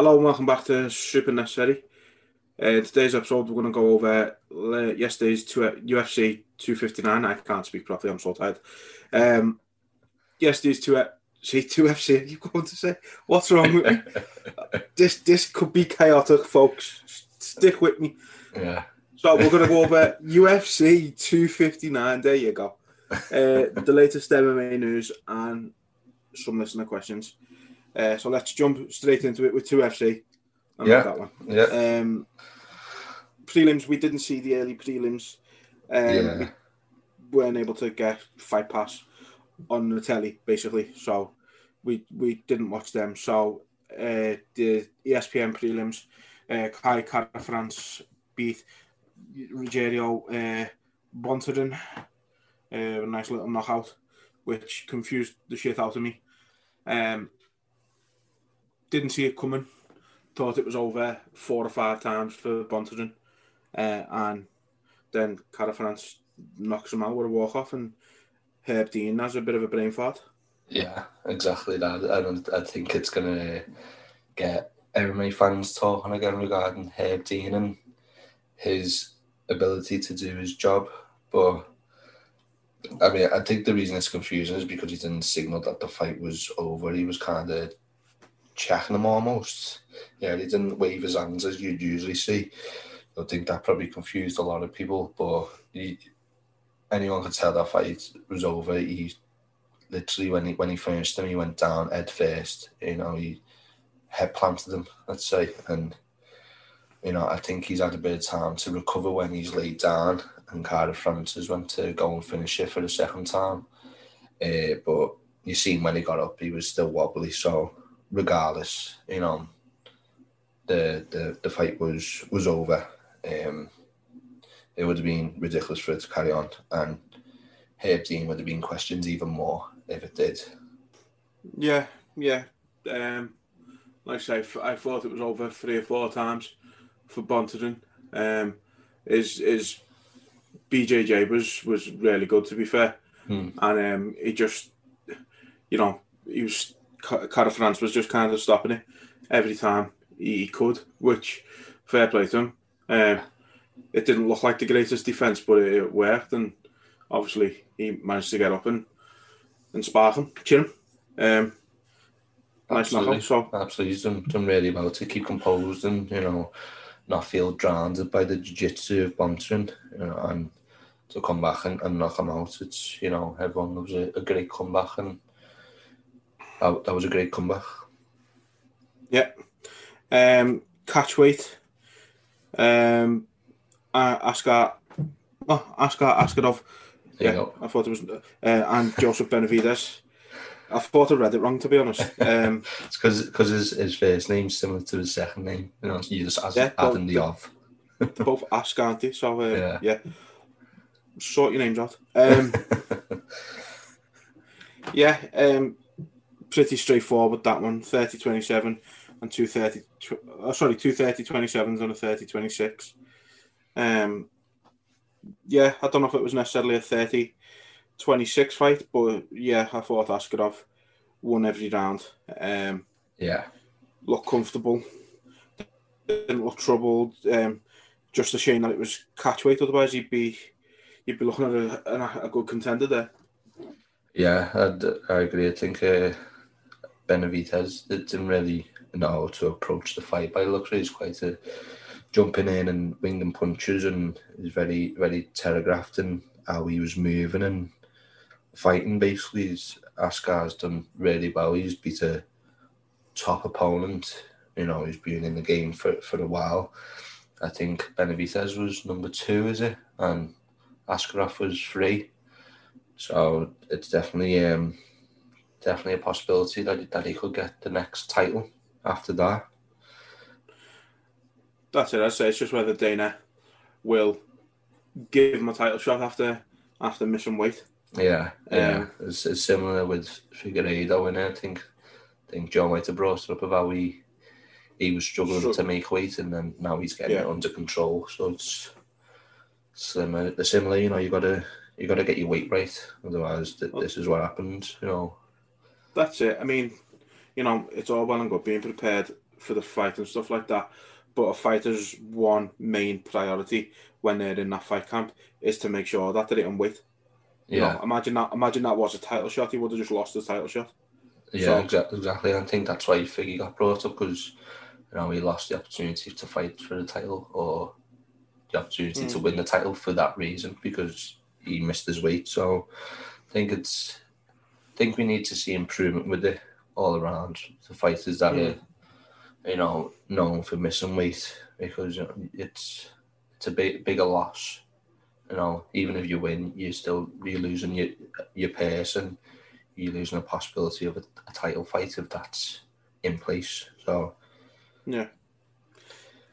Hello and welcome back to Super Necessary. Uh, today's episode, we're going to go over uh, yesterday's two, UFC 259. I can't speak properly, I'm so tired. Um, yesterday's two, see, 2FC, you going to say? What's wrong with me? this, this could be chaotic, folks. Stick with me. Yeah. So we're going to go over UFC 259. There you go. Uh, the latest MMA news and some listener questions. Uh, so let's jump straight into it with 2FC. I Yeah. that one. Yeah. Um, prelims, we didn't see the early prelims. Um, Yeah. We weren't able to get Fight Pass on the telly, basically. So we we didn't watch them. So uh, the ESPN prelims, uh, Kai Kara France beat Rogerio uh, Bontorin. Uh, a nice little knockout, which confused the shit out of me. Um, didn't see it coming. Thought it was over four or five times for Bontorin. Uh, and then Kara France knocks him out with a walk off, and Herb Dean has a bit of a brain fart. Yeah, exactly that. I don't. I think it's gonna get MMA fans talking again regarding Herb Dean and his ability to do his job. But I mean, I think the reason it's confusing is because he didn't signal that the fight was over. He was kind of checking him almost. Yeah, he didn't wave his hands as you'd usually see. I think that probably confused a lot of people. But he, anyone could tell that fight was over. He literally when he when he finished him, he went down head first. You know, he head planted him, let's say, and you know, I think he's had a bit of time to recover when he's laid down. And Kara France went to go and finish it for the second time, uh, but you seen when he got up, he was still wobbly. So regardless, you know, the the, the fight was was over. Um, it would have been ridiculous for it to carry on, and Herb Dean would have been questioned even more if it did. Yeah, yeah. Um, like I say, I thought it was over three or four times for Bontorin. Um, his his BJJ was was really good to be fair, Hmm. and um, he just, you know, he was Kara France was just kind of stopping it every time he could, which fair play to him. Um, it didn't look like the greatest defense, but it, it worked, and obviously he managed to get up and and spark him, chin him. Um, nice knockout. So Absolutely, he's done, done really well to keep composed and you know not feel drowned by the jiu-jitsu of Bontorin, you know, and to come back and, and knock him out. It's you know everyone loves a, a great comeback, and that, that was a great comeback. Yeah. Um, catch weight. Um, uh, Askar, oh, Askar Askarov. There Yeah. I thought it was, uh, and Joseph Benavides. I thought I read it wrong, to be honest. Um, It's because his, his first name's similar to his second name. You know, you just add, Yeah, add well, in the the- of. they're both Ask, aren't they? So, uh, yeah. Yeah. Sort your names out. Um, yeah, um, pretty straightforward, that one. 30 27 and 230. Tw- oh, sorry, 230 27s and a 30 26. Um, yeah, I don't know if it was necessarily a 30 26 fight, but yeah, I thought Askarov won every round. Um, yeah, looked comfortable, didn't look troubled. Um, just a shame that it was catch weight, otherwise he'd be you'd be looking at a, a, a good contender there. yeah, I'd, I agree. I think uh, Benavides didn't really know how to approach the fight. By looks it, he's quite a jumping in and winging punches, and he's very, very telegraphed in how he was moving and fighting. Basically, he's, Askar's done really well. He's beat a top opponent. You know, he's been in the game for, for a while. I think Benavides was number two, is it? And Askarov was three. So it's definitely um, definitely a possibility that he, that he could get the next title after that. That's it. I'd say it's just whether Dana will give him a title shot after after missing weight. Yeah, yeah. Um, it's, it's similar with Figueiredo, and I think I think Joe might have brought it up about how he he was struggling Strugg- to make weight, and then now he's getting Yeah. it under control. So it's similar. The similar, you know, you gotta you gotta get your weight right, otherwise th- this is what happens. You know, That's it. I mean, you know, it's all well and good being prepared for the fight and stuff like that. But a fighter's one main priority when they're in that fight camp is to make sure that they're hitting weight. You Yeah, know, imagine that. Imagine that was a title shot. He would have just lost the title shot. yeah, so- exa- exactly. I think that's why Figgy got brought up because you know he lost the opportunity to fight for the title or the opportunity to Mm. win the title for that reason because he missed his weight. So I think it's think we need to see improvement with it all around the fighters that Mm. are you know known for missing weight because you know, it's it's a big bigger loss. You know, even if you win, you're still you're losing your your pace and you're losing a possibility of a, a title fight if that's in place. So Yeah.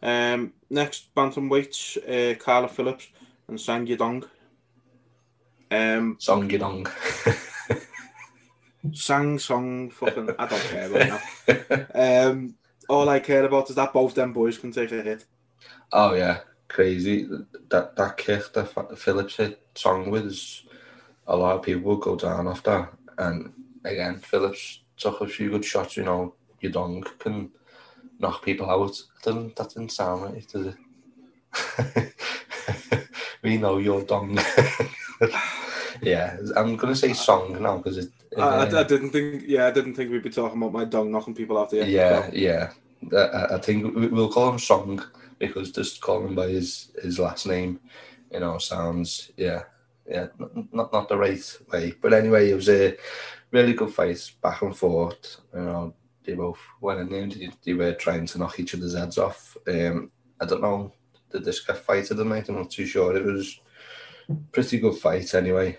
Um, next bantamweights, uh, Kyler Phillips and Sang Yadong. Um, Song Yidong. Sang Song, fucking, I don't care about now. Um, all I care about is that both them boys can take a hit. oh yeah, crazy. That that kick that Phillips hit Song with is a lot of people go down off that. And again, Phillips took a few good shots. You know, Yidong can knock people out. Didn't, that didn't sound right, it? we know your dong. yeah, I'm gonna say song now because it. I, I, I didn't think, yeah, I didn't think we'd be talking about my dong knocking people out there. yeah, yeah. I- I, think we- we'll call him Song because just calling him by his, his last name, you know, sounds yeah, yeah, not, not not the right way. But anyway, it was a really good fight, back and forth. You know, they both went in there. They, they were trying to knock each other's heads off. Um, I don't know, did this get fight of the night? I'm not too sure. It was pretty good fight anyway.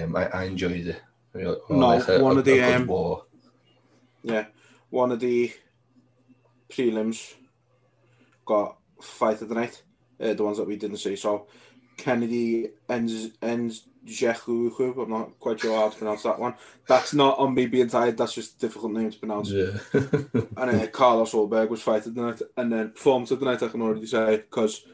Um, I, I enjoyed it. Know, No, one a- of the, um, war. Yeah, one of the prelims got fight of the night, uh, the ones that we didn't see. So Kennedy Enz Jekhu, I'm not quite sure how to pronounce that one. That's not on me being tired. That's just a difficult name to pronounce. Yeah. And uh, Carlos Ulberg was fight of the night, and then performance of the night. I can already say because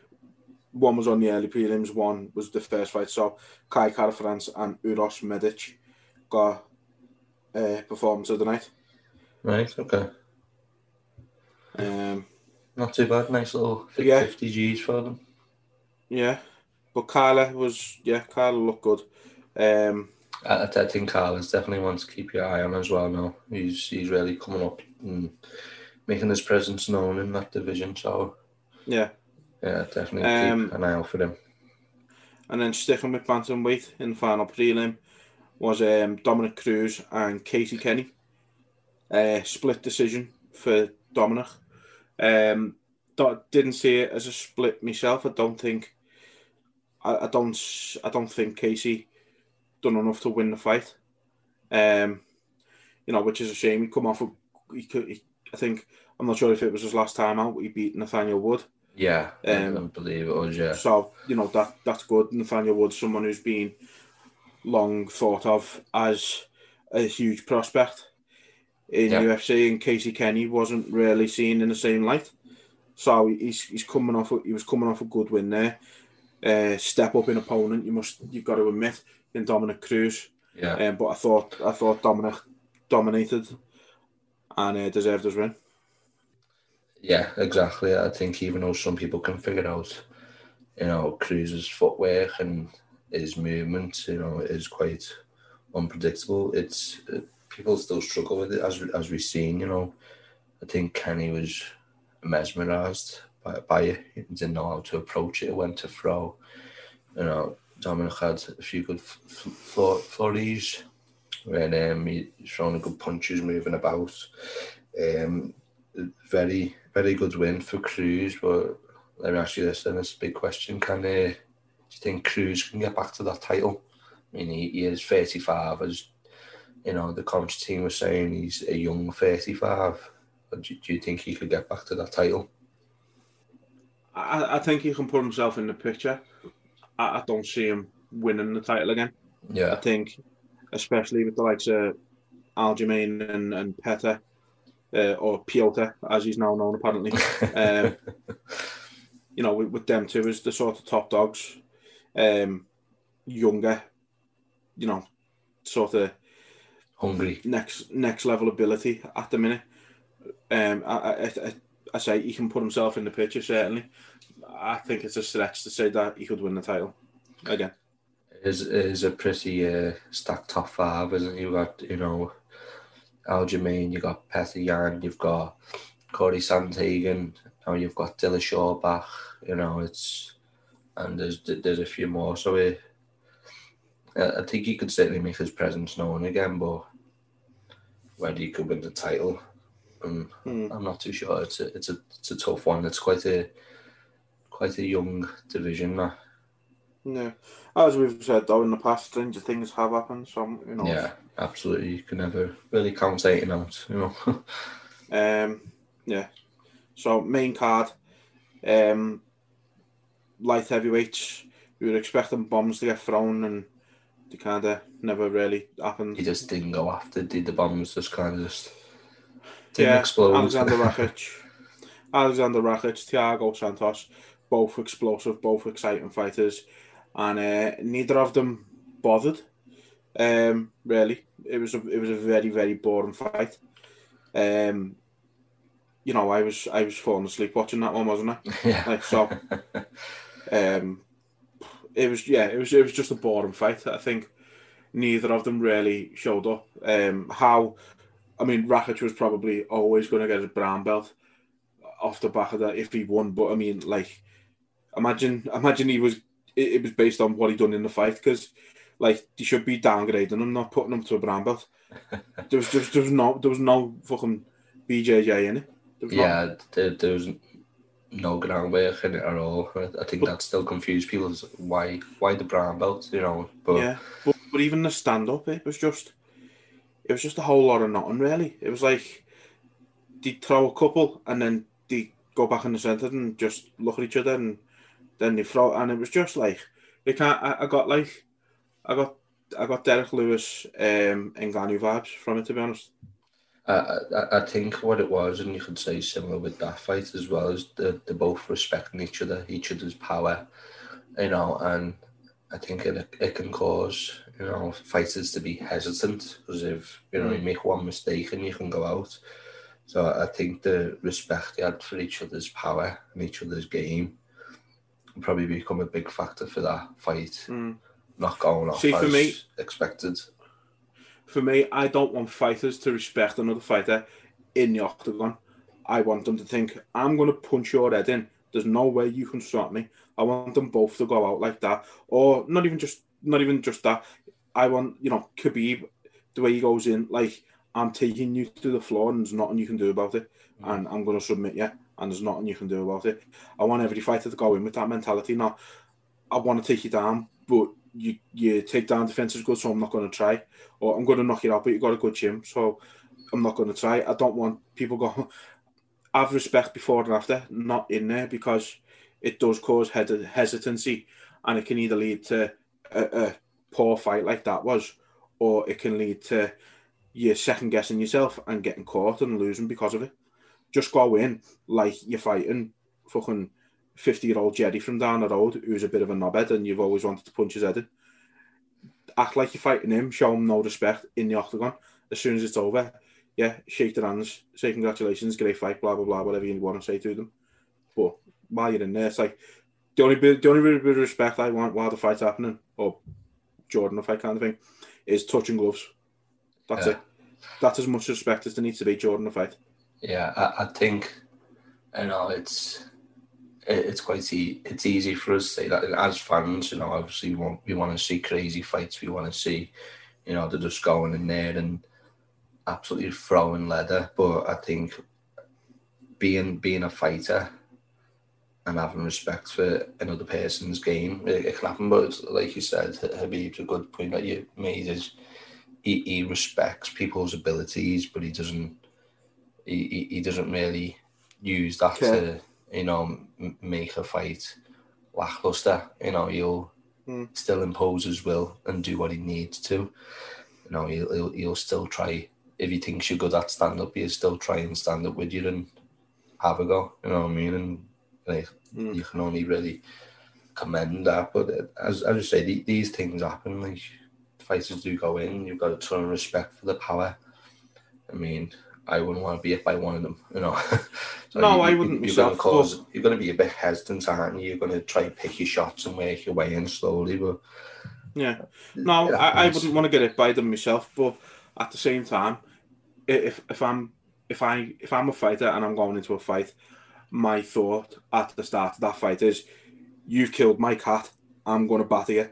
one was on the early prelims, one was the first fight. So Kai Kara France and Uros Medic got uh, performance of the night. right. Okay. Um, Not too bad. Nice little fi- Yeah. 50 G's for them. Yeah, but Carla was yeah, Carla looked good. Um, I, I think Carlos definitely one to keep your eye on as well now. He's he's really coming up and making his presence known in that division. So yeah, yeah, definitely Um, keep an eye out for him. and then sticking with bantamweight in the final prelim was um, Dominick Cruz and Casey Kenny. Uh, split decision for Dominick. Um, didn't see it as a split myself. I don't think. I, I don't. I don't think Casey done enough to win the fight. Um, you know, which is a shame. He come off. A, he could. He, I think. I'm not sure if it was his last time out. He beat Nathaniel Wood. Yeah, I- I um, believe it was. Yeah, So you know that that's good. Nathaniel Wood, someone who's been long thought of as a huge prospect in Yeah. UFC, and Casey Kenny wasn't really seen in the same light. So he's he's coming off. He was coming off a good win there. Uh, step up in opponent. You must. You've got to admit in Dominick Cruz. yeah, Um, but I thought I thought Dominick dominated and uh, deserved his win. yeah. Exactly. I think even though some people can figure out, you know, Cruz's footwork and his movement, you know, is quite unpredictable. It's uh, people still struggle with it as as we've seen. You know, I think Kenny was mesmerised by, by it. He didn't know how to approach it. Went to throw. You know, Dominick had a few good f- f- flurries when um, he- he's throwing good punches, moving about. Um, very, very good win for Cruz. But let me ask you this: then it's a big question. Can uh, do you think Cruz can get back to that title? I mean, he, he is thirty-five. As you know, the coach team was saying he's a young thirty-five. But do, do you think he could get back to that title? I, I think he can put himself in the picture. I, I don't see him winning the title again. Yeah, I think, especially with the likes of Aljamain and, and Petr, uh, or Piotr, as he's now known apparently. Um, you know, with, with them two as the sort of top dogs, um, younger, you know, sort of hungry. next next level ability at the minute. Um, I, I, I, I say he can put himself in the picture certainly. I think it's a stretch to say that he could win the title again. Is is a pretty uh, stacked top five, isn't it? You got you know Aljamain, you got Petr Yan, you've got Cory Sandhagen, now you've got Dillashaw back. You know it's and there's there's a few more. So it, I think he could certainly make his presence known again, but whether he could win the title, um, Hmm. I'm not too sure. It's a it's a it's a tough one. It's quite a quite a young division. That. Yeah, as we've said though in the past, stranger things have happened. So you know, Yeah, absolutely. You can never really count eighteen out. You know. Um, yeah. So main card, um, light heavyweights. We were expecting bombs to get thrown, and they kind of never really happened. he just didn't go after. Did the bombs just kind of just didn't yeah, explode? Alexander Rakic, Alexander Rakic, Thiago Santos, both explosive, both exciting fighters, and uh, neither of them bothered. Um, really, it was a it was a very very boring fight. Um, you know, I was I was falling asleep watching that one, wasn't I? yeah. Like so. Um, it was yeah, it was it was just a boring fight. I think neither of them really showed up. Um, how, I mean, Rakic was probably always going to get a brown belt off the back of that if he won. But I mean, like, imagine imagine he was it, it was based on what he done in the fight because. Like he should be downgrading him, not putting him to a brown belt. There was, there there was no, there was no fucking BJJ in it. Yeah, there, there was no groundwork in it at all. I think that still confused people. Why why the brown belt? You know, but yeah, but, but even the stand up, it was just it was just a whole lot of nothing really. It was like they throw a couple and then they go back in the centre and just look at each other and then they throw and it was just like they can't. I, I got like I got I got Derrick Lewis um Ngannou vibes from it to be honest. I, I, I think what it was, and you could say similar with that fight as well, is they're, they're both respecting each other, each other's power, you know, and I think it, it can cause, you know, fighters to be hesitant because if, you know, you Mm. make one mistake and you can go out. So I think the respect they had for each other's power and each other's game will probably become a big factor for that fight Mm. not going off See, for as me- expected. For me, I don't want fighters to respect another fighter in the octagon. I want them to think, I'm going to punch your head in. There's no way you can stop me. I want them both to go out like that, or not even just not even just that. I want you know Khabib, the way he goes in, like I'm taking you to the floor and there's nothing you can do about it, mm. and I'm going to submit you, and there's nothing you can do about it. I want every fighter to go in with that mentality. Not, I want to take you down, but you you take down defenses good, so I'm not going to try or I'm going to knock it out, but you got a good gym, so I'm not going to try. I don't want people go have respect before and after, not in there because it does cause hesitancy, and it can either lead to a, a poor fight like that was, or it can lead to you second guessing yourself and getting caught and losing because of it. Just go in like you're fighting fucking fifty year old Jerry from down the road who's a bit of a knobhead and you've always wanted to punch his head in act like you're fighting him, show him no respect in the octagon. As soon as it's over, yeah, shake their hands, say congratulations, great fight, blah blah blah, whatever you want to say to them. But while you're in there, it's like the only bit, the only bit of respect I want while the fight's happening, or Jordan the fight kind of thing, is touching gloves. That's Yeah. it. That's as much respect as there needs to be Jordan the fight. Yeah, I, I think, you know, it's it, it's quite e- it's easy for us to say that as fans. You know, obviously we want we want to see crazy fights. We want to see, you know, they're just going in there and absolutely throwing leather. But I think being being a fighter and having respect for another person's game, it, it can happen. But like you said, Habib's a good point that you made is he, he respects people's abilities, but he doesn't he, he, he doesn't really use that Okay. to you know m- make a fight lackluster. You know he'll Mm. still impose his will and do what he needs to. You know he'll he'll, he'll still try if he thinks you're good at stand up, he'll still try and stand up with you and have a go. You know what I mean? And like Mm. you can only really commend that. But uh, as as I say, the, these things happen. Like fighters do go in. You've got a ton of respect for the power. I mean, I wouldn't want to be hit by one of them, you know. so No, you- I wouldn't You're myself, going to cause. You're going to be a bit hesitant, aren't you? You're going to try and pick your shots and work your way in slowly, but Yeah. Uh, no, I, I wouldn't want to get it by them myself, but at the same time, if if I'm if I if I'm a fighter and I'm going into a fight, my thought at the start of that fight is, "You've killed my cat. I'm going to batter you."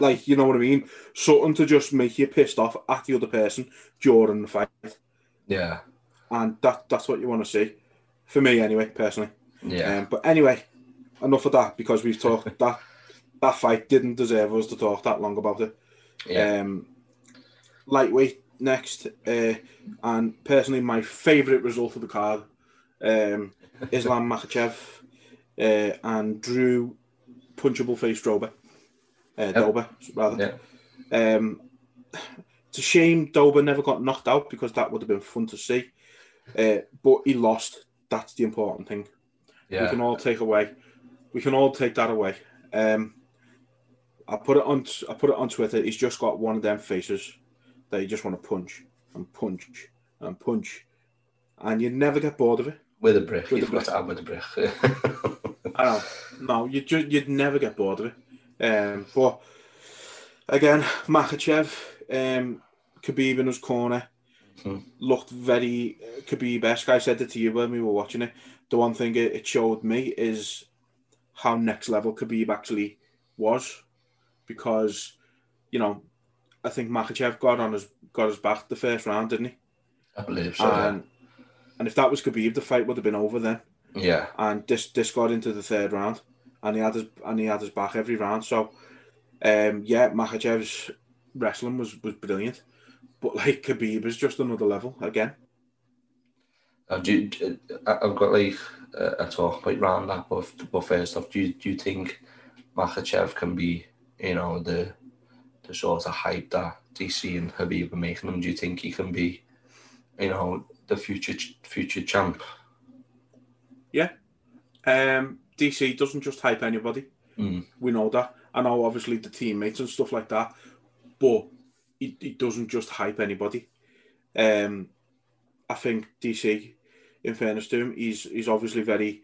Like you know what I mean? Something to just make you pissed off at the other person during the fight, Yeah, and that that's what you want to see. For me, anyway, personally. yeah, Um, but anyway, enough of that because we've talked that that fight didn't deserve us to talk that long about it. yeah. Um, lightweight next, uh, and personally my favourite result of the card, um, Islam Makhachev uh, and Drew Punchable Face Dober, uh, Dober rather. yeah. Um, it's a shame Dober never got knocked out because that would have been fun to see. Uh, but he lost. That's the important thing. We can all take away. We can all take that away. Um, I put it on. I put it on Twitter. He's just got one of them faces that you just want to punch and punch and punch, and you never get bored of it. With a brick, With a you've got brick. to have with a brick. I don't. No, you just you'd never get bored of it. Um, but again, Makhachev, um, Khabib in his corner Mhm. looked very uh, Khabib-esque. I said it to you when we were watching it. The one thing it, it showed me is how next level Khabib actually was, because you know, I think Makhachev got on his got his back the first round, didn't he? I believe so. yeah. and and if that was Khabib, the fight would have been over then Yeah, and this this got into the third round, and he had his and he had his back every round. So, um, yeah, Makhachev's wrestling was was brilliant, but like Khabib is just another level again. Uh, do you, do- I- I've got like a, talk about round that, but, but first off, do you, do you think Makhachev can be, you know, the the sort of hype that DC and Habib are making him? Do you think he can be, you know, the future future champ? Yeah, um, DC doesn't just hype anybody. Mm. We know that. I know obviously the teammates and stuff like that, but he, he doesn't just hype anybody. Um, I think DC, in fairness to him, he's he's obviously very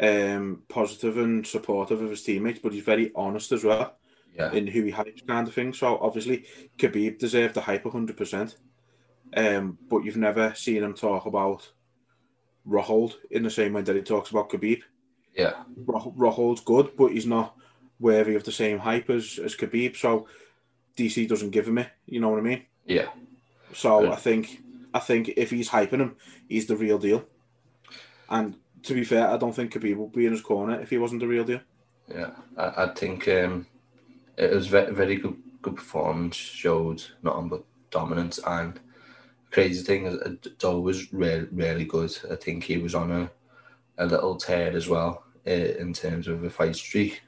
um, positive and supportive of his teammates, but he's very honest as well. Yeah, in who he hypes kind of thing. So obviously, Khabib deserved the hype 100%. Um, but you've never seen him talk about Rockhold in the same way that he talks about Khabib. Yeah, Rock- Rockhold's good, but he's not worthy of the same hype as, as Khabib. So DC doesn't give him it. You know what I mean? yeah. So. I think I think if he's hyping him, he's the real deal. And to be fair, I don't think Khabib would be in his corner if he wasn't the real deal. Yeah, I, I think um, it was very, very good, good performance. Showed nothing but dominance and crazy thing is, Doe was really, really good. I think he was on a, a little tear as well uh, in terms of a fight streak.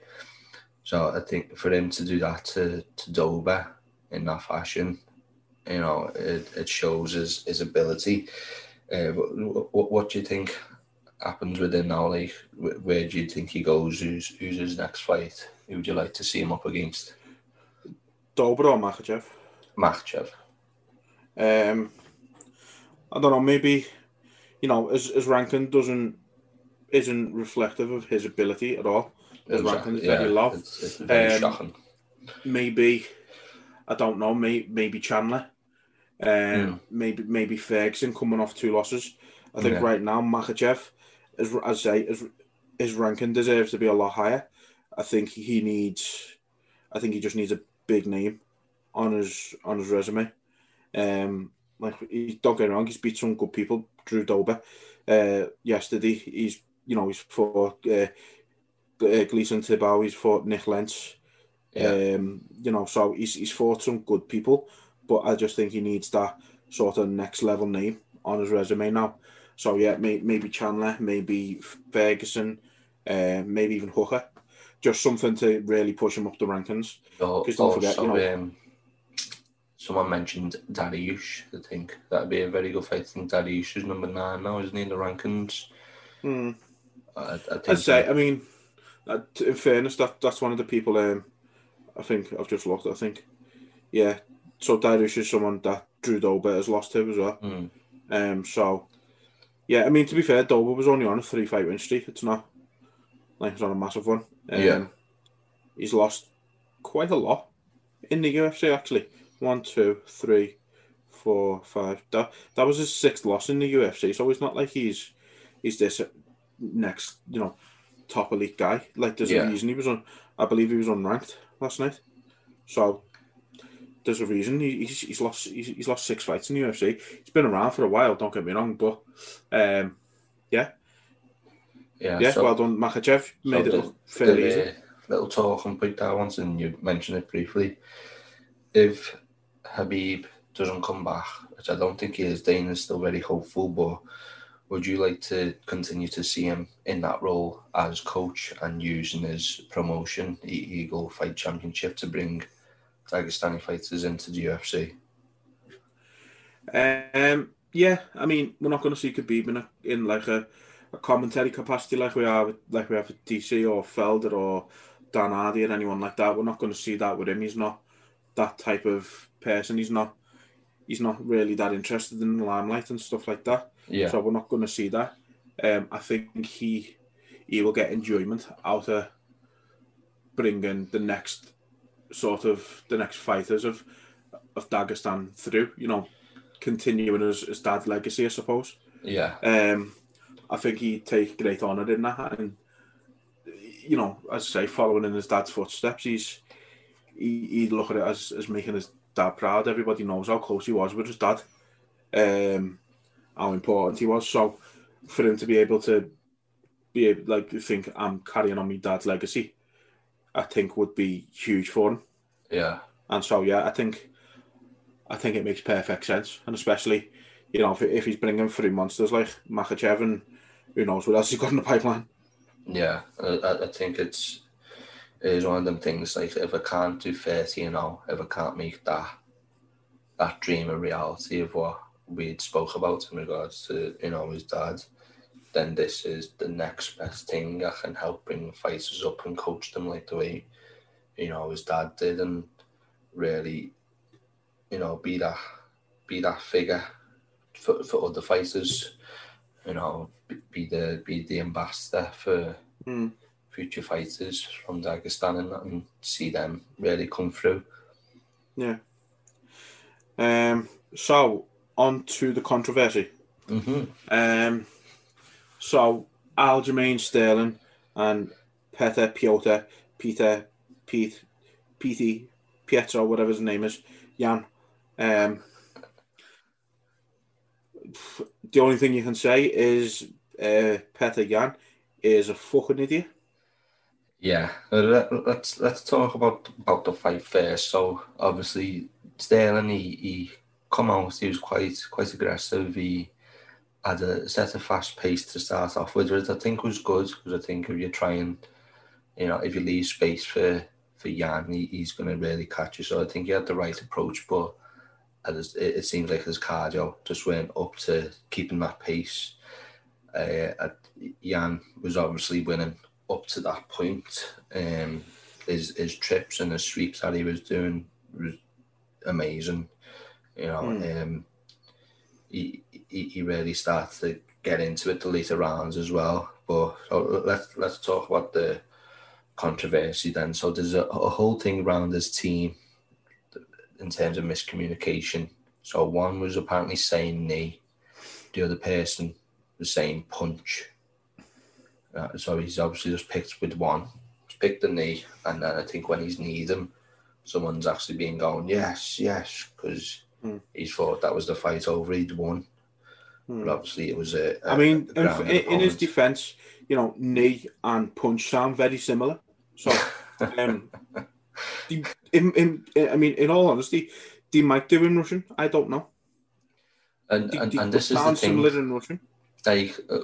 So I think for him to do that to to Dober in that fashion, you know, it, it shows his his ability. Uh, what, what, what do you think happens with him now? Like, where do you think he goes? Who's who's his next fight? Who would you like to see him up against? Dober or Makachev? Makhachev. Um, I don't know. Maybe you know, his, his ranking doesn't isn't reflective of his ability at all. His ranking is very low. It's, it's very Um, shocking. Maybe I don't know. May, maybe Chandler. Um, Mm. maybe maybe Ferguson coming off two losses. I think Yeah. right now Makhachev, as as I say, his, his ranking deserves to be a lot higher. I think he needs. I think he just needs a big name on his on his resume. Um, like he, don't get me wrong, he's beat some good people. Drew Dober, uh, yesterday. He's you know he's fought uh, uh, Gleison Tibau. He's fought Nik Lentz. Yeah. Um, you know, so he's he's fought some good people, but I just think he needs that sort of next level name on his resume now. So yeah, may, maybe Chandler, maybe Ferguson, uh, maybe even Hooker, just something to really push him up the rankings. Al- 'cause don't forget, you know- um, someone mentioned Dariush. I think that'd be a very good fight. I think Dariush is number nine now, isn't he, in the rankings? Hmm. I, I think I'd say, I mean, in fairness, that that's one of the people. Um, I think I've just looked. I think, yeah. So Dariush is someone that Drew Dober has lost to as well. Mm. Um, so yeah, I mean to be fair, Dober was only on a three fight win streak. It's not like it's not a massive one. Um, Yeah. he's lost quite a lot in the UFC actually. One, two, three, four, five. That that was his sixth loss in the UFC. So it's not like he's he's this next you know top elite guy. Like there's Yeah. a reason he was on. I believe he was unranked last night. So there's a reason he, he's, he's lost he's, he's lost six fights in the UFC. He's been around for a while. Don't get me wrong, but um, Yeah. yeah, so- well done, Makhachev made it the- look fairly the, easy. little talking point there once, and you mentioned it briefly. If Habib doesn't come back, which I don't think he is, Dana's still very hopeful, but would you like to continue to see him in that role as coach and using his promotion, the Eagle Fight Championship, to bring Dagestani fighters into the UFC? Um, yeah, I mean, we're not going to see Khabib in, a, in like a, a commentary capacity like we are with, like we have with DC or Felder or Dan Hardy or anyone like that. We're not going to see that with him. He's not that type of person. He's not. He's not really that interested in the limelight and stuff like that. Yeah, So we're not going to see that. Um, I think he he will get enjoyment out of bringing the next sort of the next fighters of of Dagestan through. You know, continuing his, his dad's legacy, I suppose. yeah, Um, I think he'd take great honour in that, and you know, as I say, following in his dad's footsteps, he's he, he'd look at it as, as making his dad proud. Everybody knows how close he was with his dad, um, how important he was. So for him to be able to be able, like think I'm carrying on my dad's legacy, I think would be huge for him. yeah, And so yeah, I think I think it makes perfect sense, and especially you know if, if he's bringing three monsters like Makhachev and who knows what else he's got in the pipeline. yeah. I, I- think it's it is one of them things like if I can't do thirty, you know, if I can't make that that dream a reality of what we'd spoke about in regards to you know his dad, then this is the next best thing I can help bring fighters up and coach them like the way you know his dad did, and really, you know, be that be that figure for, for other fighters. You know, be, the be the ambassador for Mm. future fighters from Dagestan and, and see them really come through. Yeah. Um. So on to the controversy. Mm-hmm. Um. So Aljamain Sterling and Peter Piotr Peter Pete Pete Pietro whatever his name is Yan. Um. The only thing you can say is uh, Peter Yan is a fucking idiot. Yeah, uh, let, let's let's talk about about the fight first. So obviously Sterling, he, he come out. He was quite quite aggressive. He had a set a fast pace to start off with, which I think was good because I think if you're trying, you know if you leave space for for Yan, he, he's going to really catch you. So I think he had the right approach, but it, it seems like his cardio just went up to keeping that pace. Uh, Yan was obviously winning up to that point. Um, his his trips and his sweeps that he was doing was amazing. You know, Mm. um, he, he he really starts to get into it the later rounds as well. But so let's let's talk about the controversy then. So there's a, a whole thing around his team in terms of miscommunication. So one was apparently saying knee, the other person was saying punch. Uh, so he's obviously just picked with one. He's picked the knee, and then I think when he's kneed him, someone's actually been going, yes, yes, because Hmm. he thought that was the fight over, he'd won. Hmm. But obviously it was a. a I mean, a in, in, his defence, you know, knee and punch sound very similar. So, um, in, in, I mean, in all honesty, they might do in Russian. I don't know. and, They, and, they and this is the thing. similar in Russian. like uh,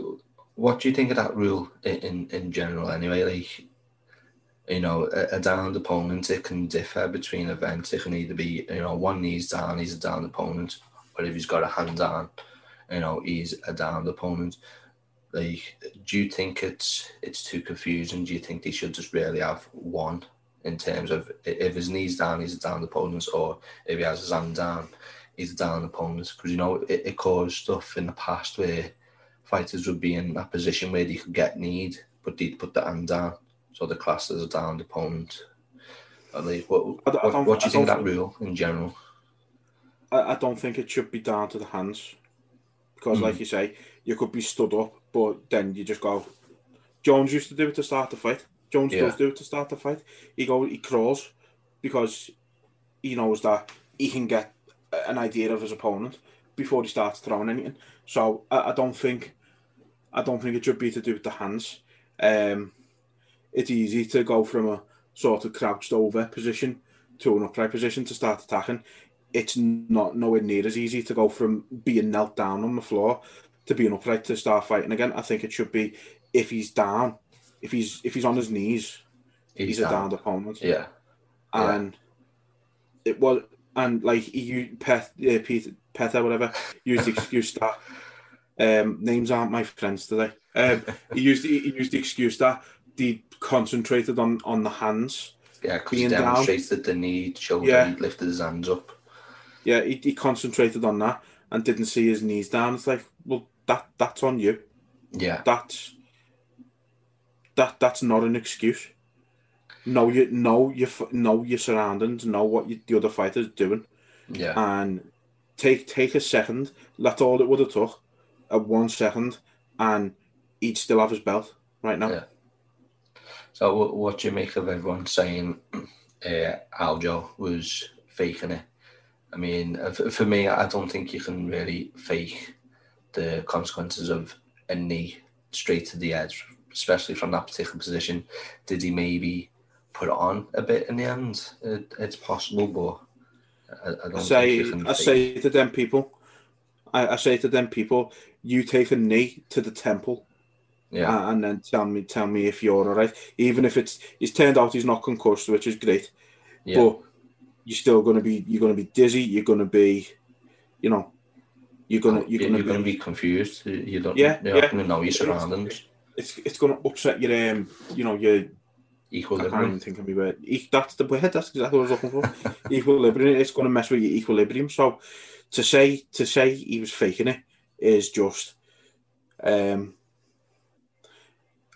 what do you think of that rule in in, in general anyway like you know a, a downed opponent it can differ between events. It can either be you know one knee's down he's a downed opponent or if he's got a hand down you know he's a downed opponent. Like do you think it's it's too confusing? Do you think they should just really have one in terms of if his knees down he's a downed opponent or if he has his hand down he's a downed opponent? Because you know it, it caused stuff in the past where fighters would be in a position where they could get kneed, but they'd put the hand down, so the class as a downed opponent. What, what, what, do you think of that rule in general? I, I don't think it should be down to the hands because, mm. like you say, you could be stood up, but then you just go. Jones used to do it to start the fight. Jones yeah. does do it to start the fight. He go, he crawls because he knows that he can get an idea of his opponent before he starts throwing anything. So I, I don't think, I don't think it should be to do with the hands. Um, it's easy to go from a sort of crouched over position to an upright position to start attacking. It's not nowhere near as easy to go from being knelt down on the floor to being upright to start fighting again. I think it should be if he's down, if he's if he's on his knees, he's, he's down. a downed opponent. Yeah, and yeah. it was and like he Peth, uh, Peter, Peth or whatever used the excuse that um, names aren't my friends today. Um, he used he used the excuse that they concentrated on on the hands. Yeah, because he demonstrated down. the knee, showed yeah. he lifted his hands up. Yeah, he, he concentrated on that and didn't see his knees down. It's like, well, that that's on you. Yeah, that's that that's not an excuse. Know you know you know your surroundings, know what you, the other fighter's doing. Yeah, and take take a second. That's all it would have took. A one second, and he'd still have his belt right now. Yeah. So what do you make of everyone saying uh, Aljo was faking it? I mean, for me, I don't think you can really fake the consequences of a knee straight to the edge, especially from that particular position. Did he maybe put it on a bit in the end? It, it's possible, but I, I don't I say, I say to them people, I, I say to them people, you take a knee to the temple yeah. and then tell me tell me if you're all right. Even if it's it's turned out he's not concussed, which is great. Yeah. But you're still gonna be you're gonna be dizzy, you're gonna be you know you're gonna you're, gonna, you're be, gonna be confused. You don't yeah, you're yeah. not gonna know your surroundings. It's it's gonna upset your um you know your equilibrium. I can't even think of me word. That's the word. That's exactly what I was looking for. equilibrium. It's going to mess with your equilibrium. So to say to say he was faking it is just um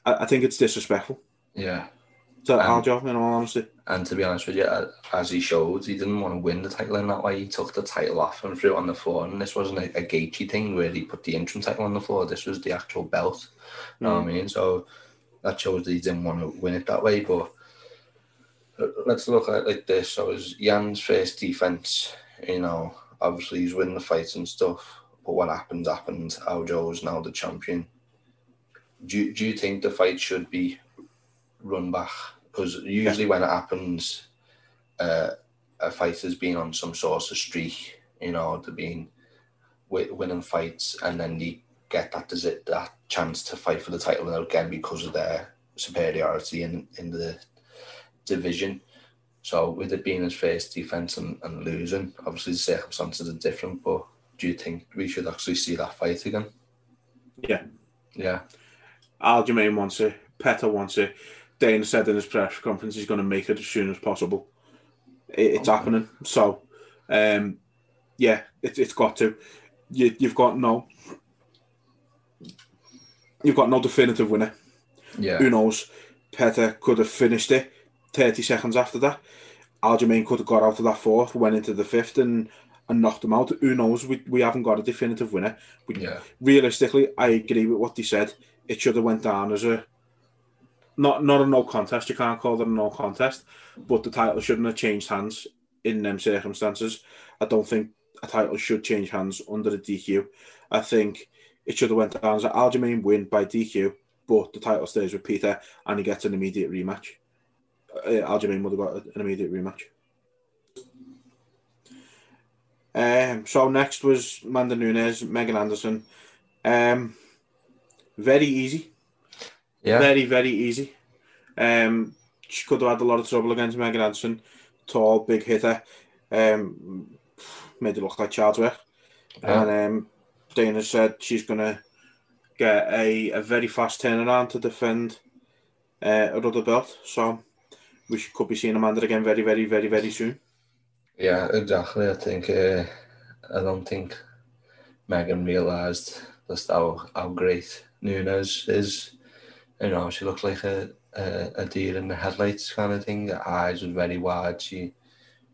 I, I think it's disrespectful. Yeah. To our job, in all honesty. And to be honest with you, as he showed, he didn't want to win the title in that way. He took the title off and threw it on the floor. And this wasn't a, a Gaethje thing where he put the interim title on the floor. This was the actual belt. You know what I mm. mean? So that shows that he didn't want to win it that way. But uh, let's look at it like this. So it was Yan's first defense. You know, obviously he's winning the fights and stuff. But what happened happened. Aljo is now the champion do, do you think the fight should be run back? Because usually yeah. when it happens, uh, a fighter's been on some sort of streak, you know, they've been winning fights and then they get that it that chance to fight for the title again because of their superiority in, in the division. So with it being his first defence and, and losing, obviously the circumstances are different, but do you think we should actually see that fight again? Yeah. Yeah. Aljamain wants it. Petter wants it. Dana said in his press conference he's going to make it as soon as possible. It, it's okay. happening. So, um, yeah, it, it's got to. You, you've got no. You've got no definitive winner. Yeah. Who knows? Petter could have finished it 30 seconds after that. Aljamain could have got out of that fourth, went into the fifth, and and knocked them out. Who knows? We, we haven't got a definitive winner. Yeah. realistically, I agree with what they said it should have went down as a not not a no contest. You can't call it a no contest, but the title shouldn't have changed hands in them circumstances. I don't think a title should change hands under a DQ. I think it should have went down as an Aljamain win by DQ, but the title stays with Peter and he gets an immediate rematch. Uh, Aljamain would have got an immediate rematch. Um, so next was Manda Nunes, Megan Anderson. Um, Very easy. Yeah. Very, very easy. Um, she could have had a lot of trouble against Megan Anderson. Tall, big hitter. Um, made it look like Chadwick. Yeah. And um, Dana said she's going to get a, a very fast turnaround to defend uh, a rudder belt. So we should, could be seeing Amanda again very, very, very, very soon. Yeah, exactly. I think uh, I don't think Megan realised just how, how great Nunes is. You know, she looked like a, a, a deer in the headlights kind of thing. Her eyes were very wide. She,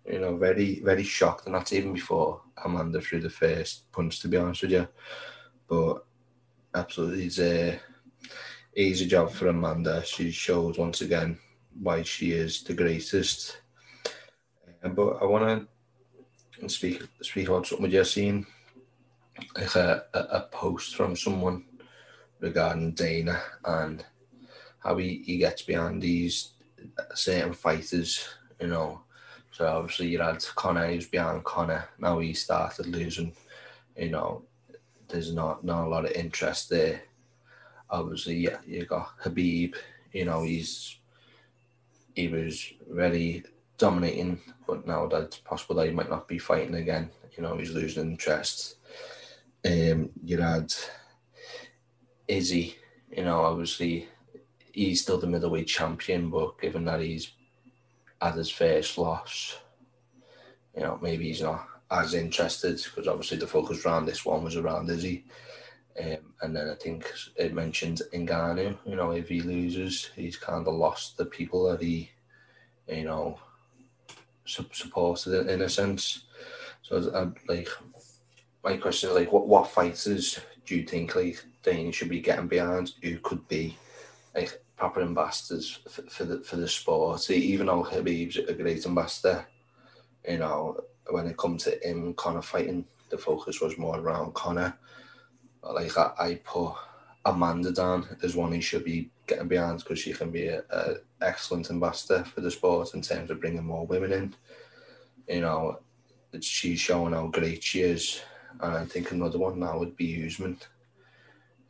you know, very, very shocked. And that's even before Amanda threw the first punch, to be honest with you. But absolutely, it's a easy job for Amanda. She shows once again why she is the greatest. Uh, but I want to speak speak about something you've seen, like a, a, a post from someone regarding Dana and how he, he gets behind these certain fighters, you know. So obviously you had Conor, he was behind Conor, now he started losing, you know, there's not, not a lot of interest there. Obviously, yeah, you got Khabib, you know, he's he was really dominating, but now that it's possible that he might not be fighting again, you know, he's losing interest. Um, you had Izzy, you know, obviously he's still the middleweight champion, but given that he's had his first loss, you know, maybe he's not as interested because obviously the focus around this one was around Izzy. Um, and then I think it mentioned Ngannou, you know, if he loses, he's kind of lost the people that he, you know, su- supported in a sense. So, uh, like, my question is, like, what, what fighters do you think, like, Dana should be getting behind who could be, like, proper ambassadors for, for the for the sport? See, Even though Khabib's a great ambassador, you know, when it comes to him of fighting, the focus was more around Conor like I, I put Amanda down as one he should be getting behind because she can be an excellent ambassador for the sport in terms of bringing more women in. You know, she's showing how great she is. And I think another one now would be Usman.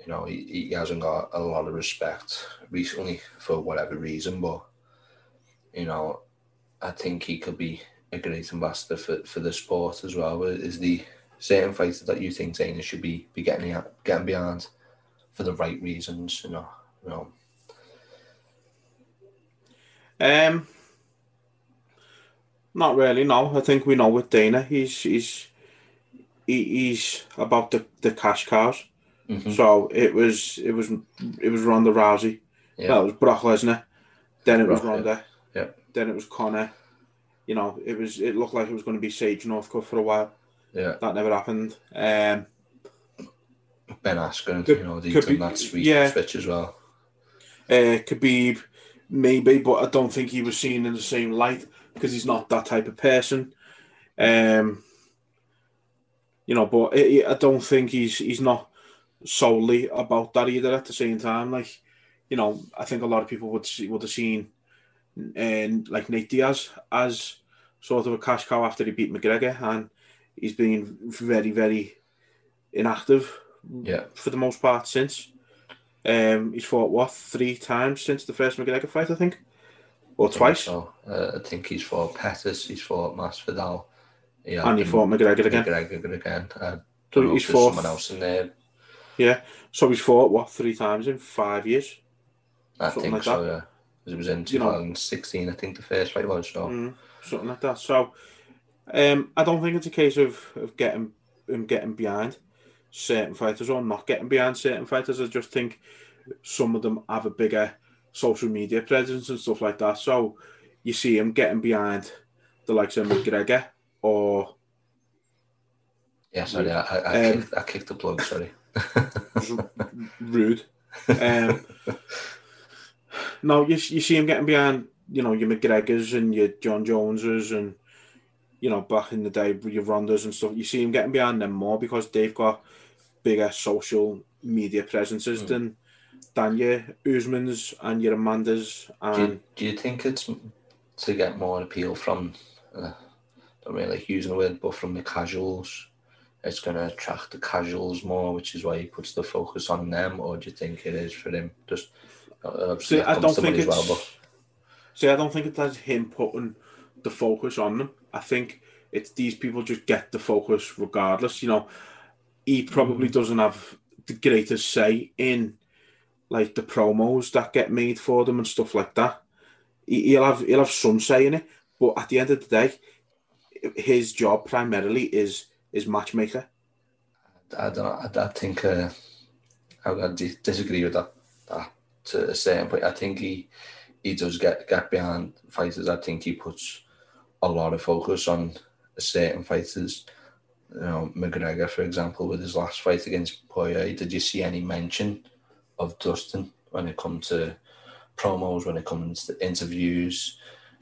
You know, he, he hasn't got a lot of respect recently for whatever reason, but, you know, I think he could be a great ambassador for, for the sport as well. Is the certain fighters that you think Dana should be be getting getting behind for the right reasons, you know, you know. Um, not really. No, I think we know with Dana, he's he's he, he's about the, the cash cows. Mm-hmm. So it was it was it was Ronda Rousey. Yeah. That was Brock Lesnar. Then it Brock, was Ronda. Yeah. yeah. Then it was Conor. You know, it was it looked like it was going to be Sage Northcutt for a while. Yeah. That never happened. Um, Ben Askren, you know, he's done that sweet yeah. switch as well. Uh, Khabib, maybe, but I don't think he was seen in the same light because he's not that type of person. Um, you know, but it, I don't think he's he's not solely about that either. At the same time, like you know, I think a lot of people would see, would have seen and like Nate Diaz as sort of a cash cow after he beat McGregor, and he's been very, very inactive. Yeah. For the most part since. Um, he's fought what three times since the first McGregor fight, I think, or twice. So uh, I think he's fought Pettis, he's fought Masvidal, yeah, and he fought McGregor again. McGregor again. Uh, so he's fought someone else in there. Yeah, so he's fought what three times in five years. I something think like so. That. Yeah, it was in 2016. You know, I think the first fight was so. Mm, something like that. So um, I don't think it's a case of, of getting him getting behind certain fighters or not getting behind certain fighters. I just think some of them have a bigger social media presence and stuff like that. So you see him getting behind the likes of McGregor or. Yeah, sorry, I, I, um, kicked, I kicked the plug, sorry. rude. Um, no, you, you see him getting behind, you know, your McGregors and your Jon Joneses and you know, back in the day with your Rondas and stuff, you see him getting behind them more because they've got bigger social media presences mm. than than your Usmans and your Amandas. And do you, do you think it's to get more appeal from? Uh, don't really like using the word, but from the casuals, it's going to attract the casuals more, which is why he puts the focus on them. Or do you think it is for him? Just uh, see, I don't think it's. Well, but... See, I don't think it's him putting the focus on them. I think it's these people just get the focus regardless. You know, he probably mm. doesn't have the greatest say in like the promos that get made for them and stuff like that. He'll have he'll have some say in it, but at the end of the day, his job primarily is his matchmaker. I don't know. I, I think uh, I, I disagree with that. That to a certain point, I think he he does get get behind fighters. I think he puts a lot of focus on certain fighters. You know, McGregor, for example, with his last fight against Poirier, did you see any mention of Dustin when it comes to promos, when it comes to interviews?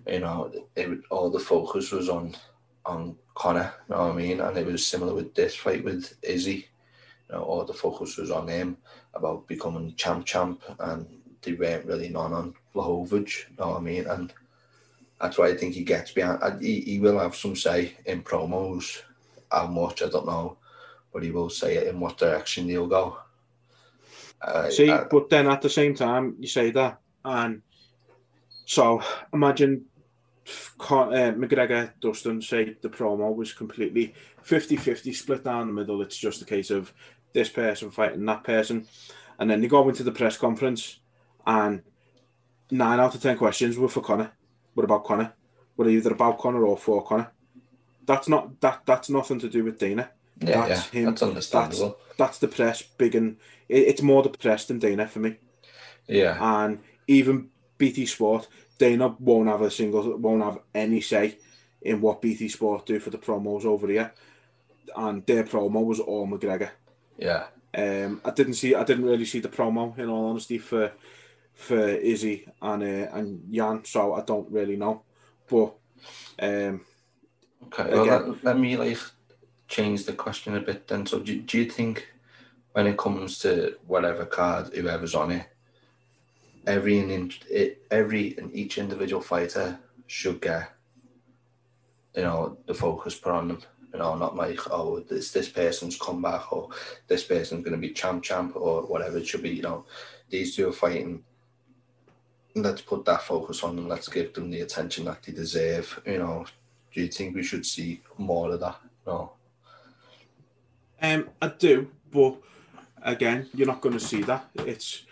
You know, it, all the focus was on on Conor. You know what I mean? And it was similar with this fight with Izzy. You know, all the focus was on him about becoming champ champ, and they weren't really none on Blachowicz. You know what I mean? And that's why I think he gets behind. He, he will have some say in promos. How much I don't know, but he will say it in what direction he'll go. Uh, See, uh, but then at the same time, you say that, and so imagine uh, McGregor, Dustin say the promo was completely 50-50 split down the middle. It's just a case of this person fighting that person, and then they go into the press conference, and nine out of ten questions were for Conor. What about Conor? Were either about Conor or for Conor? That's not that. That's nothing to do with Dana. Yeah, that's yeah, him. That's understandable. That's, that's the press, big and it, it's more the press than Dana for me. Yeah, and even BT Sport, Dana won't have a single, won't have any say in what BT Sport do for the promos over here, and their promo was all McGregor. Yeah. Um, I didn't see, I didn't really see the promo in all honesty for for Izzy and uh, and Jan, so I don't really know. But um, okay, well, again, let, let, me like change the question a bit then. So, do, do you think when it comes to whatever card, whoever's on it, every in every and each individual fighter should get you know the focus put on them. You know, not like oh this this person's come back or this person's going to be champ champ or whatever it should be. You know, these two are fighting let's put that focus on them. Let's give them the attention that they deserve. You know, do you think we should see more of that? No. Um, I do, but again, you're not going to see that. It's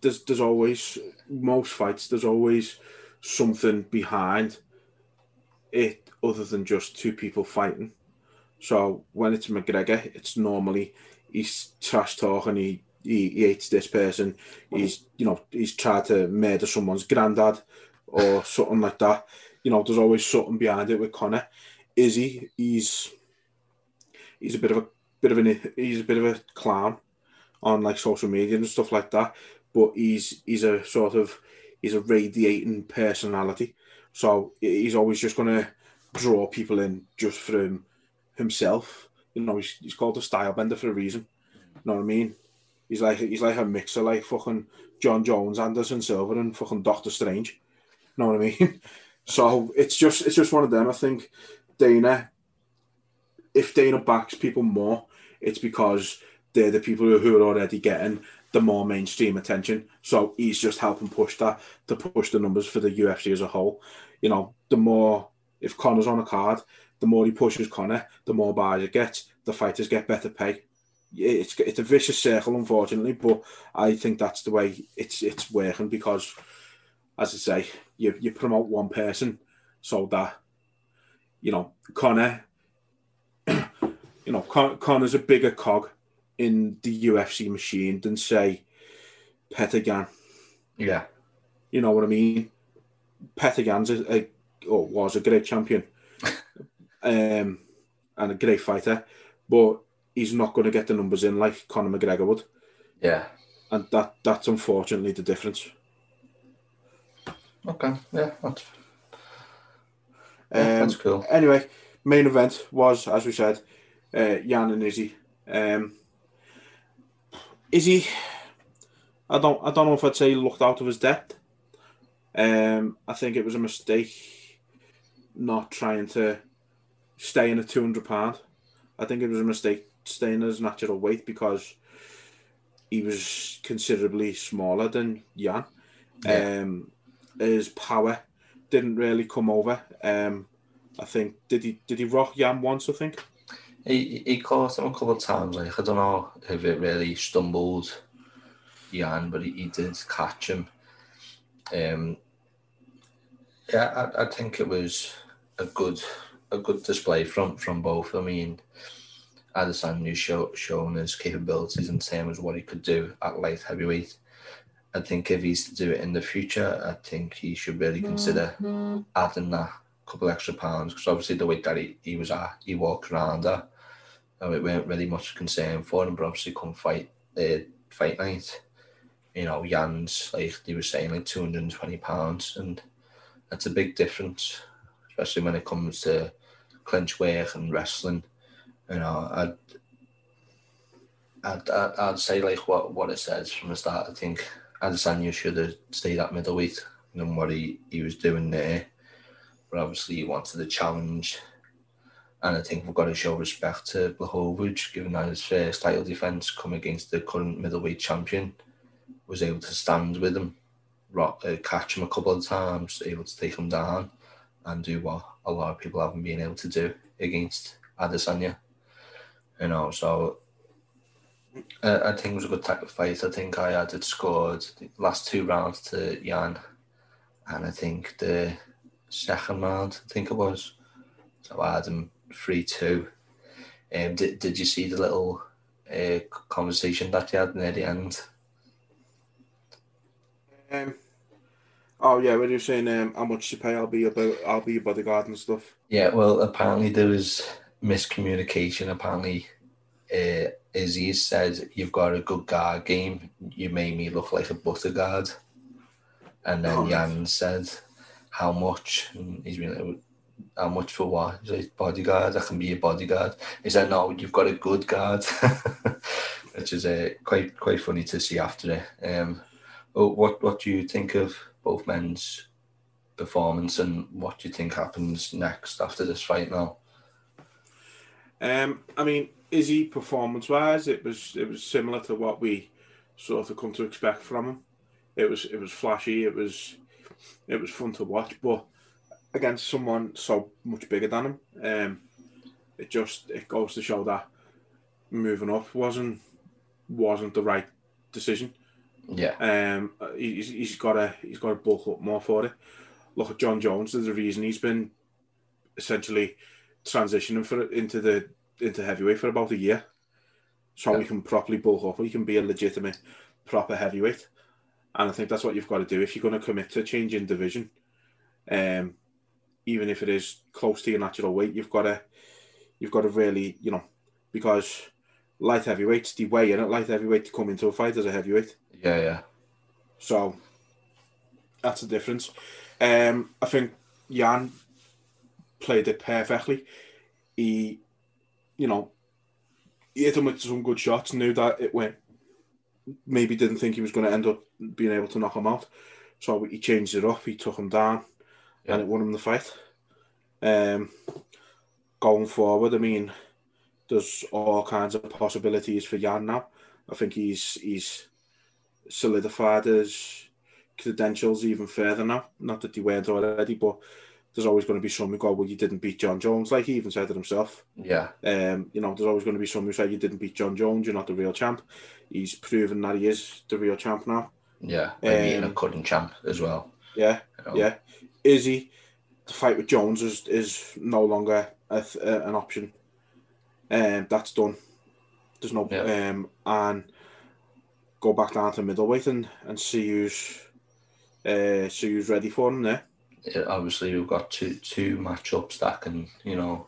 there's there's always most fights. There's always something behind it other than just two people fighting. So when it's McGregor, it's normally he's trash talking. He he, he hates this person. He's you know he's tried to murder someone's granddad or something like that. You know, there's always something behind it with Conor. Izzy, he's he's a bit of a bit of an he's a bit of a clown on like social media and stuff like that. But he's he's a sort of he's a radiating personality. So he's always just gonna draw people in just from himself. You know, he's, he's called a style bender for a reason. You know what I mean? He's like he's like a mixer, like fucking Jon Jones, Anderson Silva, and fucking Doctor Strange. You know what I mean? so it's just it's just one of them. I think Dana, if Dana backs people more, it's because they're the people who are already getting the more mainstream attention. So he's just helping push that to push the numbers for the UFC as a whole. You know, the more if Conor's on a card, the more he pushes Conor, the more buyers it gets. The fighters get better pay it's it's a vicious circle, unfortunately. But I think that's the way it's it's working because, as I say, you you promote one person so that you know Conor, you know Con- Conor's a bigger cog in the UFC machine than say Petr Yan. Yeah, you know what I mean. Petr Yan's a, a or was a great champion, um, and a great fighter, but he's not going to get the numbers in like Conor McGregor would. Yeah. And that that's unfortunately the difference. Okay, yeah, that's, yeah, um, that's cool. Anyway, main event was, as we said, uh, Jan and Izzy. Um, Izzy, I don't, I don't know if I'd say looked out of his depth. Um, I think it was a mistake not trying to stay in a two hundred pound. I think it was a mistake staying his natural weight because he was considerably smaller than Jan. Yeah. Um, his power didn't really come over. Um, I think did he did he rock Jan once? I think he he caught him a couple of times. Like I don't know if it really stumbled Jan, but he, he did catch him. Um, yeah, I, I think it was a good a good display from from both. I mean, Adesanya show, shown his capabilities in terms of what he could do at light heavyweight. I think if he's to do it in the future, I think he should really consider mm-hmm. adding that couple extra pounds because obviously the weight that he, he was at, he walked around at, and it weren't really much concern for him. But obviously, come fight uh, fight night, you know, Jan's like he was saying like two hundred and twenty pounds, and that's a big difference, especially when it comes to clinch work and wrestling. You know, I'd I'd, I'd, I'd say like what, what it says from the start. I think Adesanya should have stayed at middleweight than what he, he was doing there. But obviously he wanted a challenge. And I think we've got to show respect to Blachowicz, given that his first title defence come against the current middleweight champion, was able to stand with him, rock, uh, catch him a couple of times, able to take him down, and do what a lot of people haven't been able to do against Adesanya. You know, so uh, I think it was a good type of fight. I think I had it scored the last two rounds to Jan, and I think the second round, I think it was. So I had him 3 2. Um, did, did you see the little uh, conversation that you had near the end? Um, oh yeah, when you're saying um, how much you pay, I'll be about, I'll be your bodyguard and stuff. Yeah, well, apparently there was miscommunication. Apparently, uh, Izzy said, "You've got a good guard game. You made me look like a butter guard." And then oh, Jan said, "How much?" And he's been like, "How much for what?" He's like, "Bodyguard. I can be a bodyguard." He said, "No, you've got a good guard," which is uh, quite quite funny to see after it. Um, what what do you think of both men's performance, and what do you think happens next after this fight now? Um, I mean, Izzy performance wise, it was it was similar to what we sort of come to expect from him. It was it was flashy. It was it was fun to watch, but against someone so much bigger than him, um, it just it goes to show that moving up wasn't wasn't the right decision. Yeah. Um, he's, he's got to he's got to bulk up more for it. Look at Jon Jones. There's a reason he's been essentially transitioning for into the into heavyweight for about a year, so yeah. we can properly bulk up. He can be a legitimate, proper heavyweight, and I think that's what you've got to do if you're going to commit to changing division. Um, even if it is close to your natural weight, you've got to, you've got to really, you know, because light heavyweights the way in at light heavyweight to come into a fight as a heavyweight. Yeah, yeah. So that's the difference. Um, I think Jan played it perfectly. He you know, he hit him with some good shots, knew that it went, maybe didn't think he was going to end up being able to knock him out. So he changed it up, he took him down, yeah. and it won him the fight. Um, going forward, I mean, there's all kinds of possibilities for Jan now. I think he's he's solidified his credentials even further now. Not that he weren't already, but there's always going to be some who go, well, you didn't beat Jon Jones, like he even said it himself. Yeah. Um, you know, there's always going to be some who say you didn't beat Jon Jones, you're not the real champ. He's proven that he is the real champ now. Yeah, and um, a cutting champ as well. Yeah, you know? yeah. Izzy, the fight with Jones is is no longer a, uh, an option. Um, that's done. There's no yeah. um, and go back down to middleweight and, and see who's uh, see who's ready for him there obviously we've got two two matchups that can you know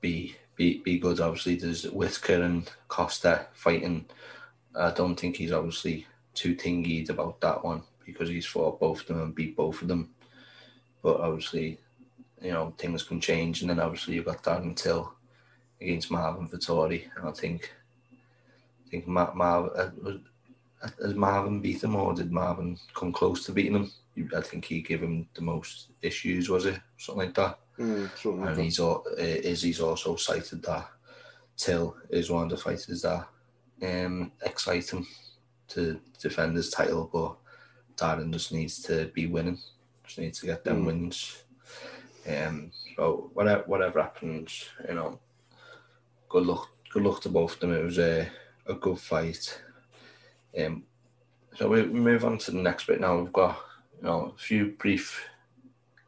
be be be good. Obviously, there's Whittaker and Costa fighting. I don't think he's obviously too tingied about that one because he's fought both of them and beat both of them. But obviously, you know things can change, and then obviously you've got Darren Till against Marvin Vettori, and I think I think Mar- Mar- uh, has Marvin beat him or did Marvin come close to beating him? I think he gave him the most issues, was it? Something like that? Mm, something and like he's all, uh, Izzy's also cited that Till is one of the fighters that um, excite him to defend his title, but Darren just needs to be winning, just needs to get them mm. wins. Um, so whatever whatever happens, you know, good luck good luck to both of them. It was a a good fight. Um, so we move on to the next bit now. We've got you know, a few brief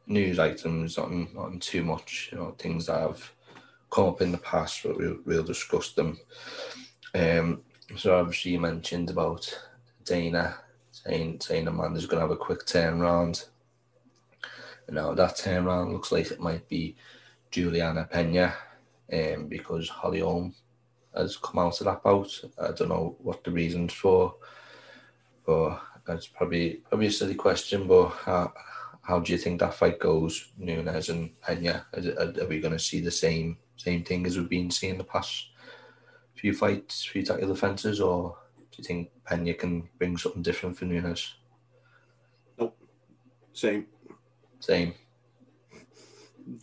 news items, nothing, nothing too much. You know, things that have come up in the past, but we'll, we'll discuss them. Um, so obviously you mentioned about Dana saying saying Amanda's going to have a quick turnaround. Now that turnaround looks like it might be Julianna Pena, um, because Holly Holm has come out of that bout. I don't know what the reasons for, but that's probably probably a silly question. But how, how do you think that fight goes, Nunes and Pena? Are, are we going to see the same same thing as we've been seeing the past few fights, few tackle defenses, or do you think Pena can bring something different for Nunes? Nope. Same. Same.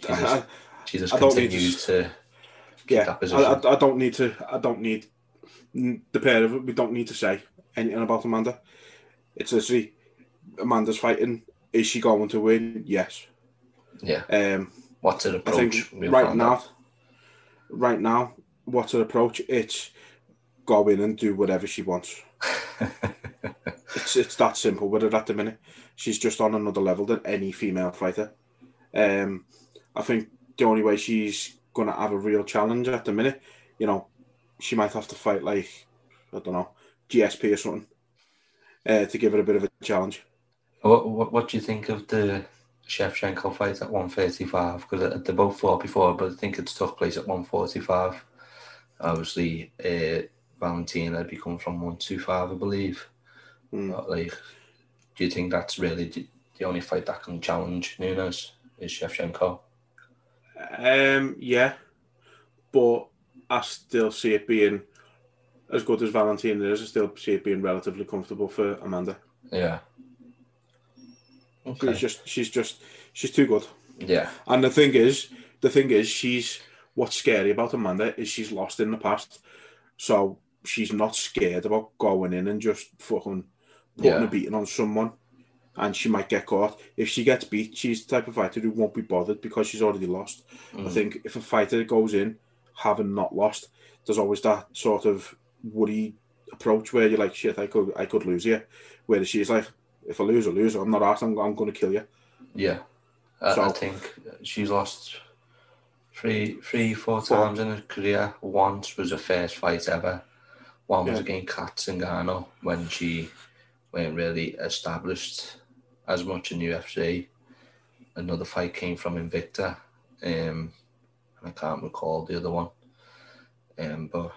She just, I, she just I don't need continues to- to, yeah, that position. I, I, I don't need to. I don't need the pair of it. We don't need to say anything about Amanda. It's literally Amanda's fighting. Is she going to win? Yes. yeah. Um, What's her I approach? think We'll right now, out. right now, what's her approach? It's go in and do whatever she wants. It's it's that simple with her at the minute. She's just on another level than any female fighter. Um, I think the only way she's gonna have a real challenge at the minute, you know, she might have to fight like I don't know GSP or something uh, to give her a bit of a challenge. What, what what do you think of the Shevchenko fight at 135? Because they both fought before, but I think it's took place at 145. Obviously, uh, Valentina had become from 125, I believe. Hmm. But, like, do you think that's really the, only fight that can challenge Nunes is Shevchenko? Um, yeah, but I still see it being as good as Valentina is. I still see it being relatively comfortable for Amanda. Yeah. Okay. She's just she's just she's too good. Yeah. And the thing is, the thing is, she's what's scary about Amanda is she's lost in the past, so she's not scared about going in and just fucking putting Yeah. a beating on someone, and she might get caught. If she gets beat, she's the type of fighter who won't be bothered because she's already lost. I Mm. think if a fighter goes in having not lost, there's always that sort of worry approach where you're like, shit, I could I could lose here. Whereas she's like, if I lose, I lose. I'm not asked. I'm, I'm going to kill you. Yeah. I, I think she's lost three, three, four times in her career. Once was her first fight ever. One was Yeah. against Cat Zingano when she weren't really established as much in UFC. Another fight came from Invicta. Um, and I can't recall the other one. Um, but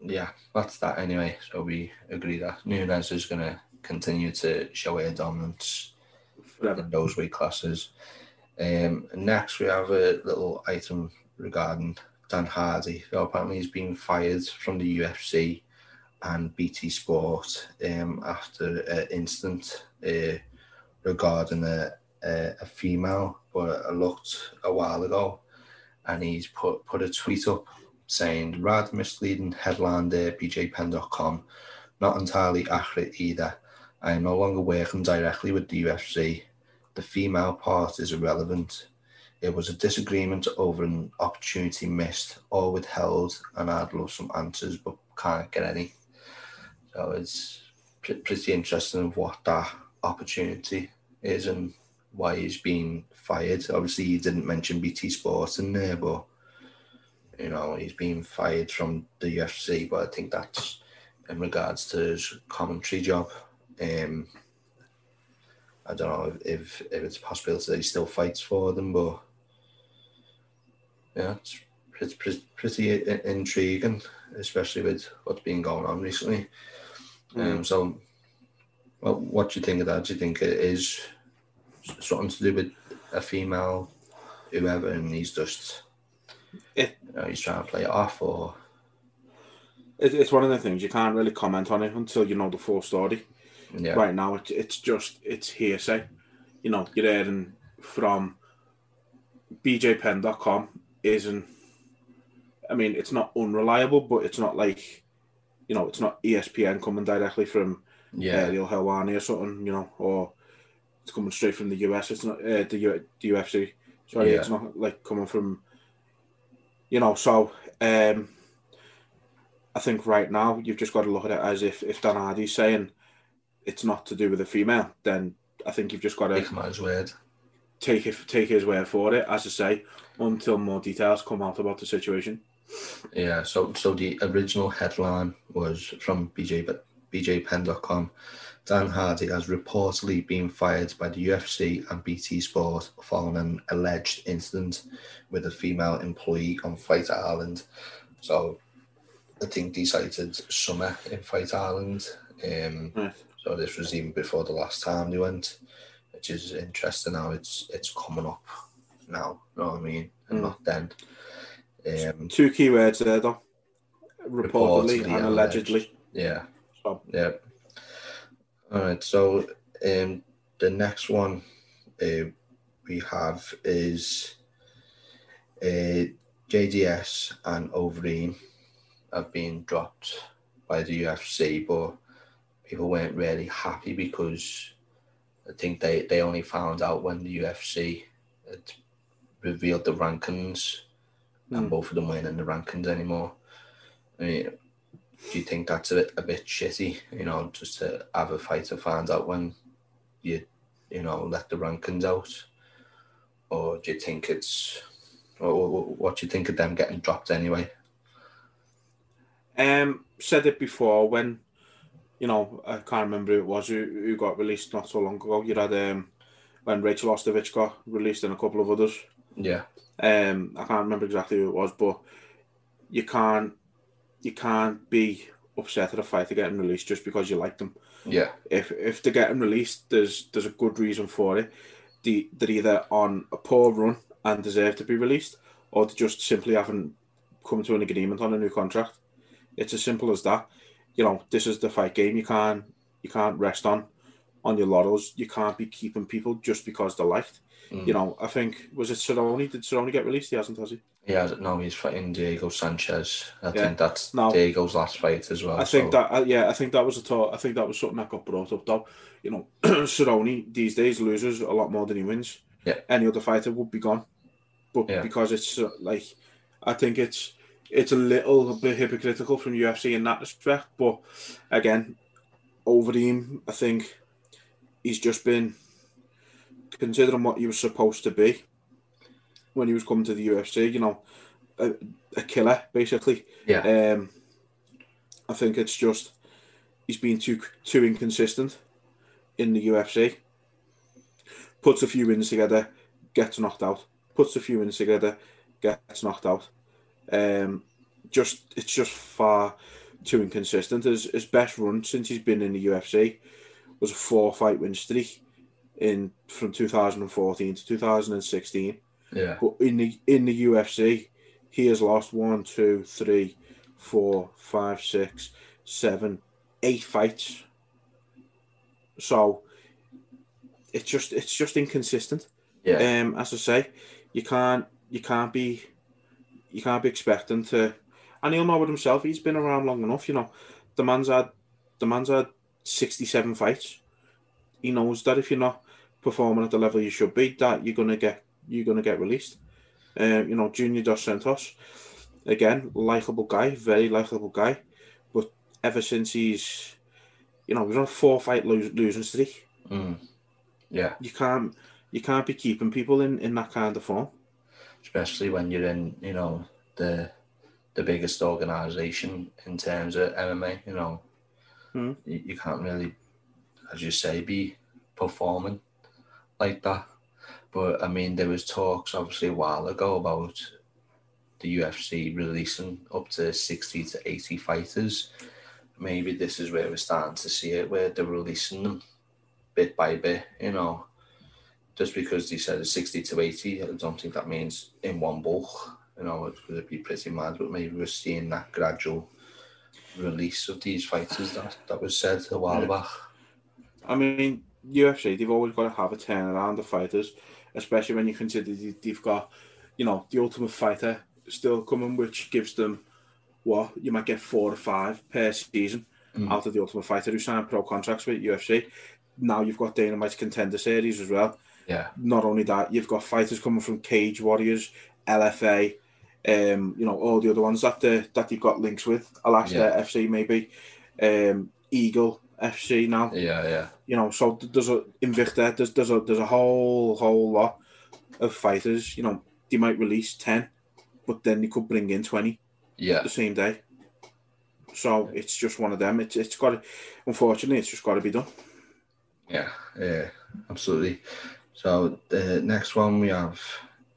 yeah, that's that anyway. So we agree that Nunes is going to continue to show her dominance Forever. in those weight classes. Um, next, we have a little item regarding Dan Hardy. So apparently, he's been fired from the UFC and BT Sport um, after an incident uh, regarding a, a, a female. But I looked a while ago, and he's put put a tweet up saying rather misleading headline there, bjpen.com. Not entirely accurate either. I am no longer working directly with the UFC. The female part is irrelevant. It was a disagreement over an opportunity missed or withheld, and I'd love some answers, but can't get any. It's pre- pretty interesting of what that opportunity is and why he's been fired. Obviously, you didn't mention BT Sports in there, but you know he's been fired from the UFC. But I think that's in regards to his commentary job. Um, I don't know if, if it's a possibility that he still fights for them, but yeah, it's pretty, pretty, pretty intriguing, especially with what's been going on recently. Um, so, well, what do you think of that? Do you think it is something to do with a female, whoever, and he's just, It- you know, he's trying to play it off, or It, it's one of the things you can't really comment on it until you know the full story. yeah, Right now, it, it's just it's hearsay. You know, you're hearing from bjpen.com isn't. I mean, it's not unreliable, but it's not like, you know, it's not ESPN coming directly from yeah, Ariel Helwani or something, you know, or it's coming straight from the US. It's not uh, the, U, the UFC. Sorry, Yeah. it's not like coming from, you know. So um, I think right now you've just got to look at it as if if Dan Hardy's saying it's not to do with a female, then I think you've just got to take him his word. take it, take his word for it, as I say, until more details come out about the situation. Yeah, so so the original headline was from BJ but BJPen.com. Dan Hardy has reportedly been fired by the UFC and BT Sport following an alleged incident with a female employee on Fight Island. So I think they cited Summer in Fight Island. Um, Right. So this was even before the last time they went, which is interesting how it's it's coming up now. You know what I mean? And Mm. not then. Um, Two key words there, though. Reportedly, Reportedly and and allegedly. yeah. So, Yeah. All right. So um, the next one uh, we have is uh, JDS and Overeem have been dropped by the UFC, but people weren't really happy because I think they, they only found out when the UFC had revealed the rankings and Mm. both of them weren't in the rankings anymore. I mean, do you think that's a bit, a bit shitty, you know, just to have a fighter find out when you, you know, let the rankings out? Or do you think it's, what do you think of them getting dropped anyway? Um, said it before when, you know, I can't remember who it was who, who got released not so long ago. You had um, when Rachel Ostovich got released and a couple of others. Yeah, Um, I can't remember exactly who it was, but you can't you can't be upset at a fighter getting released just because you like them. yeah, If if they're getting released, there's there's a good reason for it. They they're either on a poor run and deserve to be released, or they just simply haven't come to an agreement on a new contract. It's as simple as that. You know, this is the fight game. You can't you can't rest on on your laurels. You can't be keeping people just because they're liked. Mm. You know, I think was it Cerrone? Did Cerrone get released? He hasn't, has he? yeah. No, he's fighting Diego Sanchez. I Yeah. think that's No. Diego's last fight as well. I think so- that uh, yeah, I think that was a thought. I think that was something that got brought up though. You know, Cerrone these days loses a lot more than he wins. Yeah. Any other fighter would be gone, but Yeah. because it's uh, like, I think it's it's a little bit hypocritical from UFC in that respect. But again, Overeem, I think he's just been considering what he was supposed to be when he was coming to the UFC. You know, a, a killer basically. yeah, Um, I think it's just he's been too too inconsistent in the UFC. Puts a few wins together, gets knocked out. Puts a few wins together, gets knocked out. Um, just it's just far too inconsistent. His, his best run since he's been in the UFC was a four fight win streak in from 2014 to 2016. yeah, But in the in the UFC, he has lost one, two, three, four, five, six, seven, eight fights. So it's just it's just inconsistent. yeah, Um, as I say, you can't you can't be you can't be expecting to, and he'll know it himself. He's been around long enough. You know, the man's had the man's had sixty seven fights. He knows that if you're not performing at the level you should be, that you're gonna get you're gonna get released. Um, you know, Junior Dos Santos, again, likable guy, very likable guy, but ever since he's, you know, he's on a four fight lo- losing streak. mm, yeah. You can't you can't be keeping people in in that kind of form. especially when you're in, you know, the the biggest organization in terms of MMA. You know, Hmm. you, you can't really, as you say, be performing like that. But I mean, there was talks obviously a while ago about the UFC releasing up to sixty to eighty fighters. Maybe this is where we're starting to see it, where they're releasing them bit by bit. You know, just because they said it's 60 to 80, I don't think that means in one bulk. You know, it would be pretty mad, but maybe we're seeing that gradual release of these fighters that, that was said a while back. I mean, UFC, they've always got to have a turnaround of fighters, especially when you consider they- they've got, you know, the Ultimate Fighter still coming, which gives them what you might get four or five per season Mm. out of the Ultimate Fighter who signed pro contracts with UFC. Now you've got Dana White's Contender Series as well. Yeah, Not only that, you've got fighters coming from Cage Warriors, LFA, um, you know, all the other ones that the, that you've got links with, Alaska Yeah. FC maybe, um, Eagle FC now yeah, yeah, you know, so there's a Invicta, there's there's a there's a whole whole lot of fighters, you know, they might release 10, but then they could bring in 20 Yeah, the same day. So it's just one of them. It's it's got to, unfortunately, it's just got to be done. yeah, yeah, absolutely. So the next one we have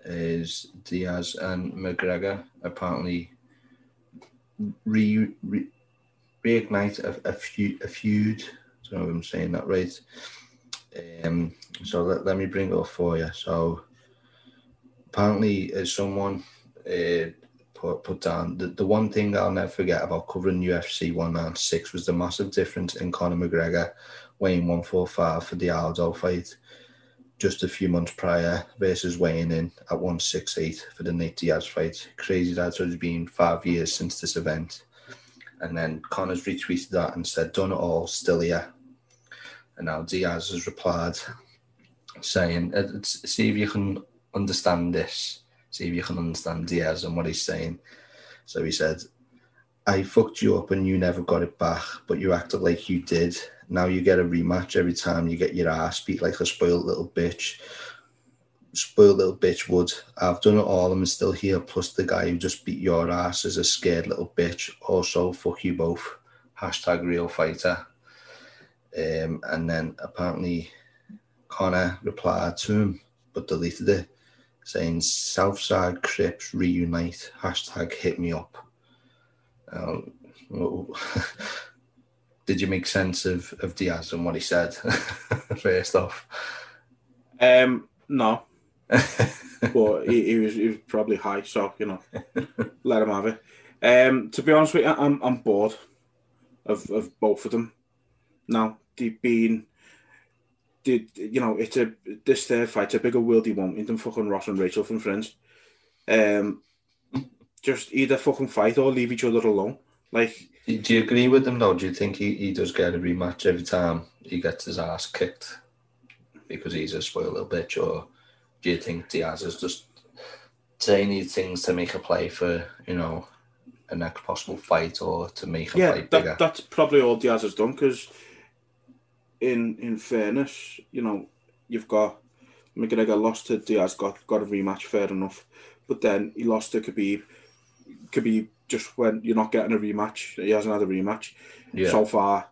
is Diaz and McGregor apparently re, re reignite a, a feud. A feud. I don't know if I'm saying that right. Um, so let, let me bring it up for you. So apparently, as someone uh, put put down, the, the one thing I'll never forget about covering UFC 196 was the massive difference in Conor McGregor weighing 145 for the Aldo fight just a few months prior versus weighing in at 168 for the Nate Diaz fight. Crazy that it's been five years since this event. And then Conor's retweeted that and said, done it all, still here. And now Diaz has replied saying, "Uh, see if you can understand this. See if you can understand Diaz and what he's saying. So he said, I fucked you up and you never got it back, but you acted like you did. Now you get a rematch every time you get your ass beat like a spoiled little bitch. Spoiled little bitch would. I've done it all. I'm still here. Plus the guy who just beat your ass is a scared little bitch. Also, fuck you both. Hashtag real fighter. Um, and then apparently Conor replied to him, but deleted it, saying Southside Crips reunite. Hashtag hit me up. Um, did you make sense of, of Diaz and what he said first off? Um, no, but he, he was he was probably high, so you know, let him have it. Um, to be honest with you, I'm I'm bored of, of both of them. Now they've been, did you know? It's a this third fight's a bigger worldy one than fucking Ross and Rachel from Friends. Um, just either fucking fight or leave each other alone. Like Do do you agree with him though? Do you think he, he does get a rematch every time he gets his ass kicked because he's a spoiled little bitch, or do you think Diaz is just saying these things to make a play for you know a next possible fight or to make a yeah, fight bigger? that, that's probably all Diaz has done. Because in in fairness, you know, you've got McGregor lost to Diaz, got got a rematch, fair enough. But then he lost to Khabib. Khabib just when you're not getting a rematch, he hasn't had a rematch. yeah, So far,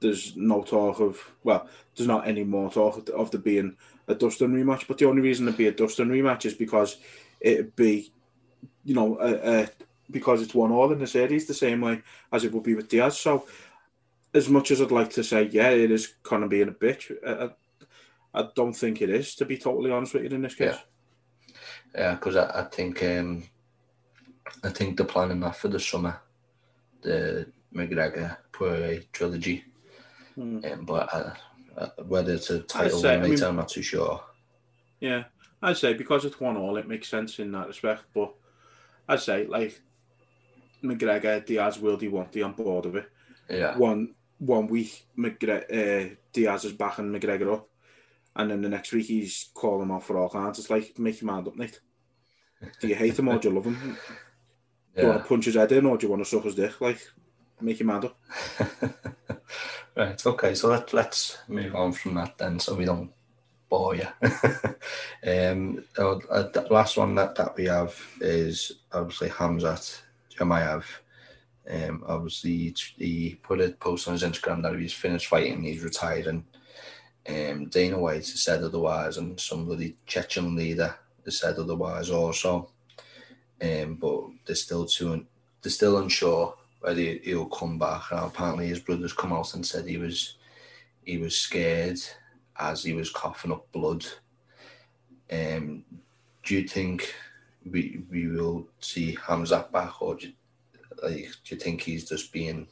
there's no talk of well, there's not any more talk of, of there being a Dustin rematch. But the only reason it'd be a Dustin rematch is because it'd be, you know, a, a, because it's one all in the series the same way as it would be with Diaz. So, as much as I'd like to say, yeah, it is kind of being a bitch, I, I, don't think it is. To be totally honest with you, in this case. yeah, because I, I think um, I think they're planning that for the summer, the McGregor Poirier trilogy. Hmm. Um, but uh, uh, whether it's a title say, I win later, mean- I'm not too sure. Yeah, I'd say because it's one all, it makes sense in that respect. But I'd say like McGregor, Diaz, will he won't he on board of it. Yeah, One one week, McGregor, uh, Diaz is backing McGregor up, and then the next week he's calling him off for all kinds. It's like make your mind up, Nate. Do you hate him or do you love him? Do you want to punch his head in or do you want to suck his dick? Like, make him mad up. right. Okay. So let, let's move on from that then, so we don't bore you. um, uh, the last one that, that we have is obviously Khamzat Chimaev. Um, obviously he put a post on his Instagram that he's finished fighting, he's retiring. Um, Dana White has said otherwise, and somebody Chechen leader has said otherwise also. Um, but they're still too, they're still unsure whether he- he'll come back. Now, apparently, his brother's come out and said he was he was scared as he was coughing up blood. Um, do you think we we will see Khamzat back, or do you, like do you think he's just being?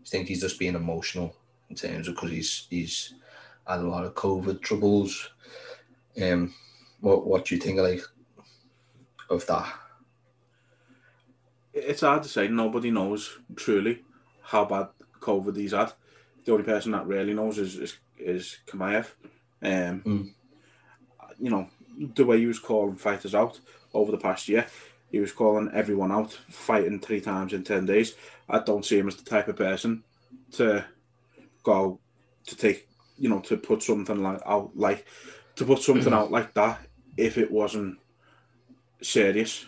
You think he's just being emotional in terms of because he's he's had a lot of COVID troubles? Um, what what do you think like of that? It's hard to say. Nobody knows truly how bad COVID he's had. The only person that really knows is is, is Chimaev. Um, Mm. You know, the way he was calling fighters out over the past year, he was calling everyone out, fighting three times in 10 days. I don't see him as the type of person to go to take, you know, to put something like out, like, to put something out like that if it wasn't serious.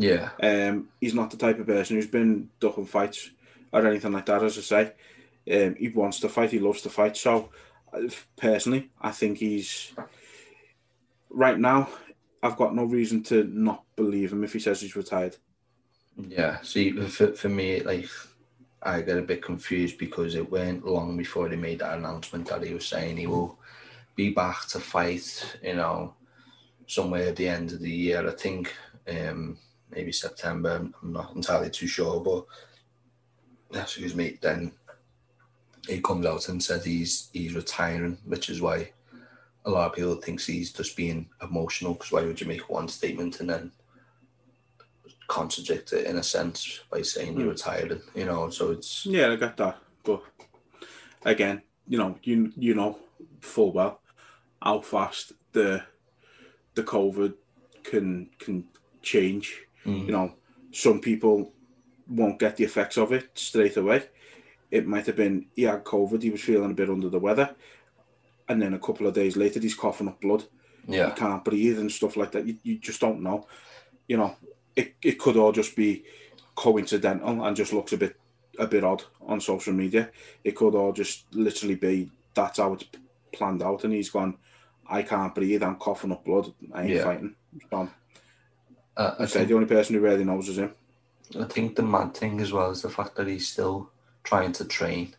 Yeah. Um, he's not the type of person who's been ducking fights or anything like that. As I say, um, he wants to fight. He loves to fight. So, uh, personally, I think he's right now. I've got no reason to not believe him if he says he's retired. Yeah. See, for, for me, like, I get a bit confused because it went long before they made that announcement that he was saying he will be back to fight, you know, somewhere at the end of the year. I think um, maybe September. I'm not entirely too sure, but excuse me. Then he comes out and says he's he's retiring, which is why a lot of people thinks he's just being emotional. Because why would you make one statement and then contradict it in a sense by saying you're Mm. retired? You know, so it's Yeah, I get that, but again, you know, you you know full well how fast the the COVID can can change. Mm, You know, some people won't get the effects of it straight away. It might have been he had COVID, he was feeling a bit under the weather, and then a couple of days later he's coughing up blood. Yeah, He can't breathe and stuff like that. You, you just don't know. You know, it, it could all just be coincidental and just looks a bit a bit odd on social media. It could all just literally be that's how it's planned out, and he's gone. I can't breathe. I'm coughing up blood. I ain't Yeah. fighting. So, uh, I I say the only person who really knows is him. I think the mad thing as well is the fact that he's still trying to train,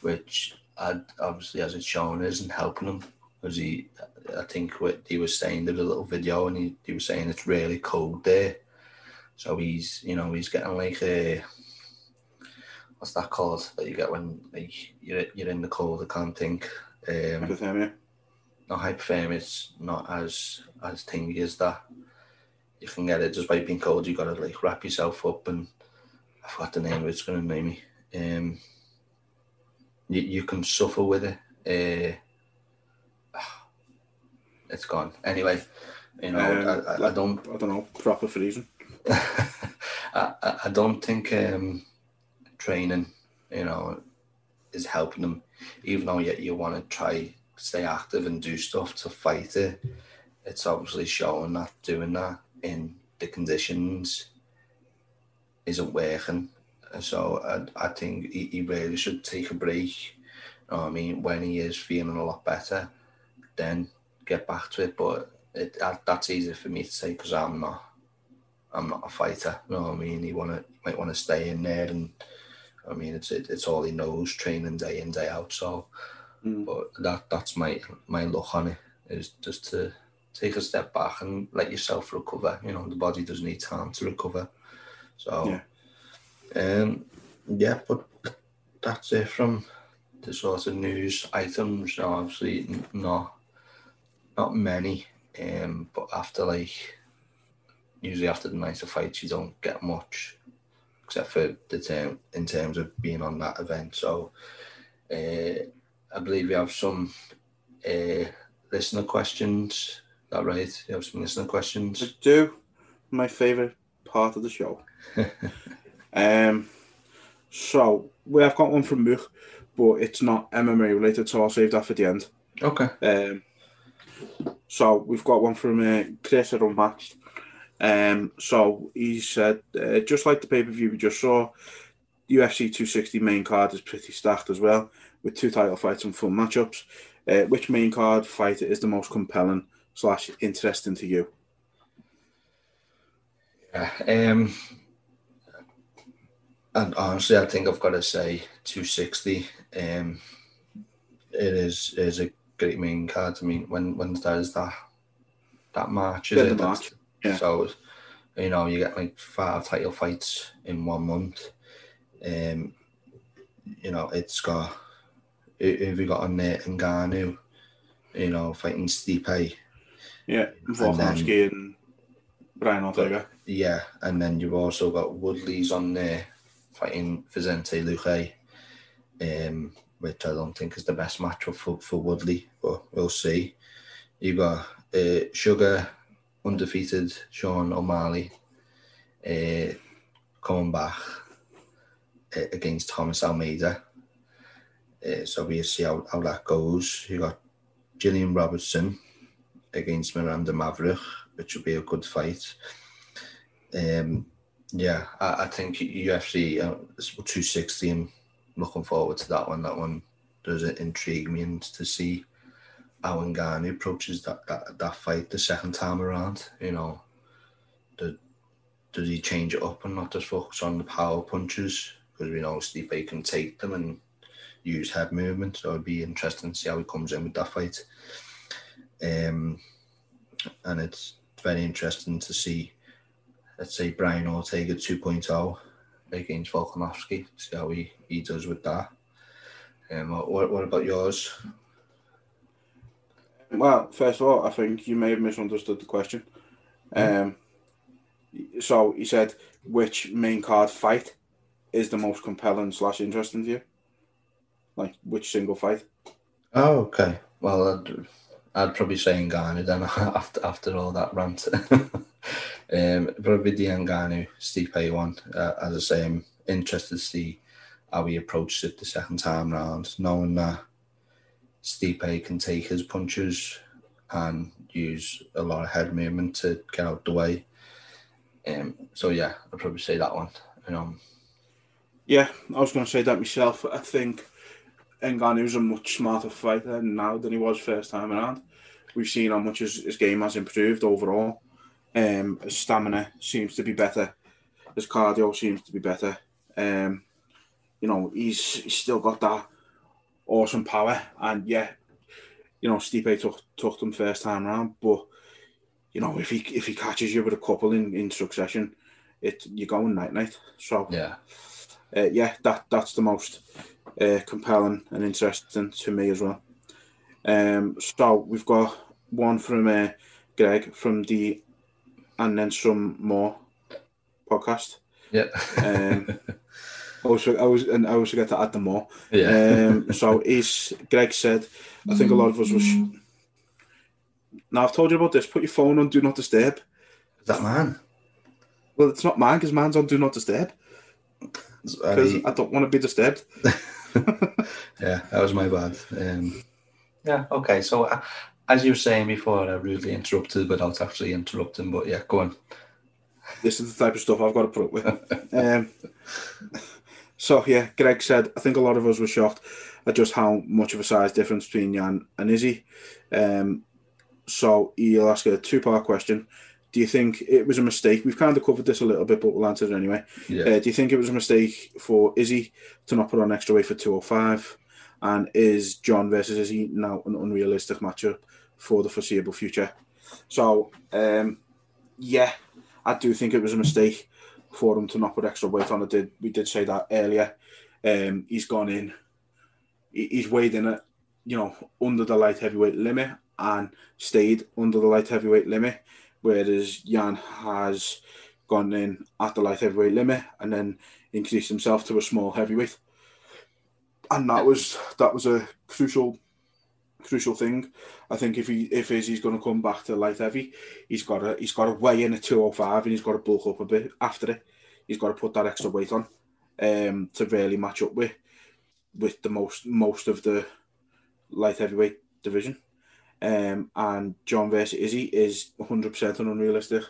which i obviously, as it's shown, isn't helping him. Because he, I think what he was saying, there was a little video and he, he was saying it's really cold there. So he's, you know, he's getting like a, what's that called that you get when like you're, you're in the cold, I can't think. Um, Hypothermia. not hypothermia, it's not as as thingy as that. You can get it just by being cold. You got to like wrap yourself up, and I forgot the name of it. It's going to name me. Um, you, you can suffer with it. Uh, it's gone. Anyway, you know, Um, I, I, I don't. I don't know. Proper freezing. I, I I don't think um, training, you know, is helping them. Even though yet you want to try stay active and do stuff to fight it, it's obviously showing that doing that in the conditions isn't working. So I, I think he, he really should take a break. You know what I mean, when he is feeling a lot better, then get back to it. But it, that, that's easy for me to say because I'm not. I'm not a fighter. You know what I mean? He wanna he might want to stay in there, and I mean it's it, it's all he knows, training day in day out. So, Mm. but that that's my my look on it is just to take a step back and let yourself recover. You know, the body does need time to recover. So, um, yeah, but that's it from the sort of news items. Know, obviously not not many. Um, but after like usually after the nights of fights, you don't get much, except for the term in terms of being on that event. So, uh, I believe we have some uh, listener questions. That right? You have some listener I questions. do. My favourite part of the show. um, so we have got one from Mook, but it's not MMA related, so I'll save that for the end. Okay. Um, so we've got one from uh, Chris at Unmatched. Um, so he said, uh, just like the pay per view we just saw, UFC 260 main card is pretty stacked as well, with two title fights and full matchups. Uh, which main card fighter is the most compelling slash interesting to you? Yeah. Um, and honestly, I think I've got to say 260. Um, it is is a great main card. I mean, when when does that that March? Is Yeah, it? March, yeah. So, you know, you get like five title fights in one month. Um, you know, it's got. who Have you got on there? Ngannou, you know, fighting Stipe. Yeah, Volkanovski and Brian Ortega. Yeah, and then you've also got Woodley's on there fighting Vicente Luque, um, which I don't think is the best matchup for, for Woodley, but we'll see. You've got uh, Sugar, undefeated Sean O'Malley, uh, coming back uh, against Thomas Almeida. Uh, so we'll see how, how that goes. You've got Gillian Robertson against Miranda Maverick, which will be a good fight. Um, yeah, I, I think UFC uh, 260. I'm looking forward to that one. That one does intrigue me and to see how Ngannou approaches that, that that fight the second time around. You know, the, does he change it up and not just focus on the power punches? Because we know Stipe can take them and use head movement. So it'd be interesting to see how he comes in with that fight. Um, and it's very interesting to see, let's say, Brian Ortega 2.0 against Volkanovski, see how he, he does with that. Um, what, what about yours? Well, first of all, I think you may have misunderstood the question. Um, so he said, which main card fight is the most compelling slash interesting to you? Like, which single fight? Oh, okay. Well, I'd, I'd probably say Ngannou then after after all that rant. um, probably the Ngannou Stipe one. Uh, as I say, I'm interested to see how he approaches it the second time round, knowing that Stipe can take his punches and use a lot of head movement to get out the way. Um, so yeah, I'd probably say that one. You know. Yeah, I was going to say that myself. I think Ngannou's a much smarter fighter now than he was first time around. We've seen how much his, his game has improved overall. Um, his stamina seems to be better. His cardio seems to be better. Um, you know, he's, he's still got that awesome power. And yeah, you know, Stipe took took them first time around, but you know, if he if he catches you with a couple in, in succession, it you're going night night. So yeah, uh, yeah, that that's the most uh, compelling and interesting to me as well. Um, so we've got one from uh, Greg from the and then some more podcast. Yeah. um, I was, I was, and I was forget to add them more. Yeah. Um, so he's Greg said, I think a lot of us was. Now I've told you about this. Put your phone on Do Not Disturb. Is that man? Well, it's not mine because mine's on Do Not Disturb. Because I don't want to be disturbed. yeah, that was my bad. Um, yeah, okay. So, uh, as you were saying before, I rudely interrupted without actually interrupting. But yeah, go on. This is the type of stuff I've got to put up with. um, so yeah, Greg said, I think a lot of us were shocked at just how much of a size difference between Jan and Izzy. Um, so he'll ask a two-part question. Do you think it was a mistake? We've kind of covered this a little bit, but we'll answer it anyway. Yeah. Uh, do you think it was a mistake for Izzy to not put on extra weight for 205? And is Jon versus Izzy now an unrealistic matchup for the foreseeable future? So, um, yeah, I do think it was a mistake for him to not put extra weight on. I did. We did say that earlier. Um, he's gone in. He's weighed in at you know under the light heavyweight limit and stayed under the light heavyweight limit, whereas Jan has gone in at the light heavyweight limit and then increased himself to a small heavyweight. And that was that was a crucial crucial thing. I think if he if Izzy's going to come back to light heavy, he's got to he's got to weigh in at two hundred five and he's got to bulk up a bit after it. He's got to put that extra weight on um, to really match up with with the most most of the light heavyweight division. Um, and Jon versus Izzy is 100% an unrealistic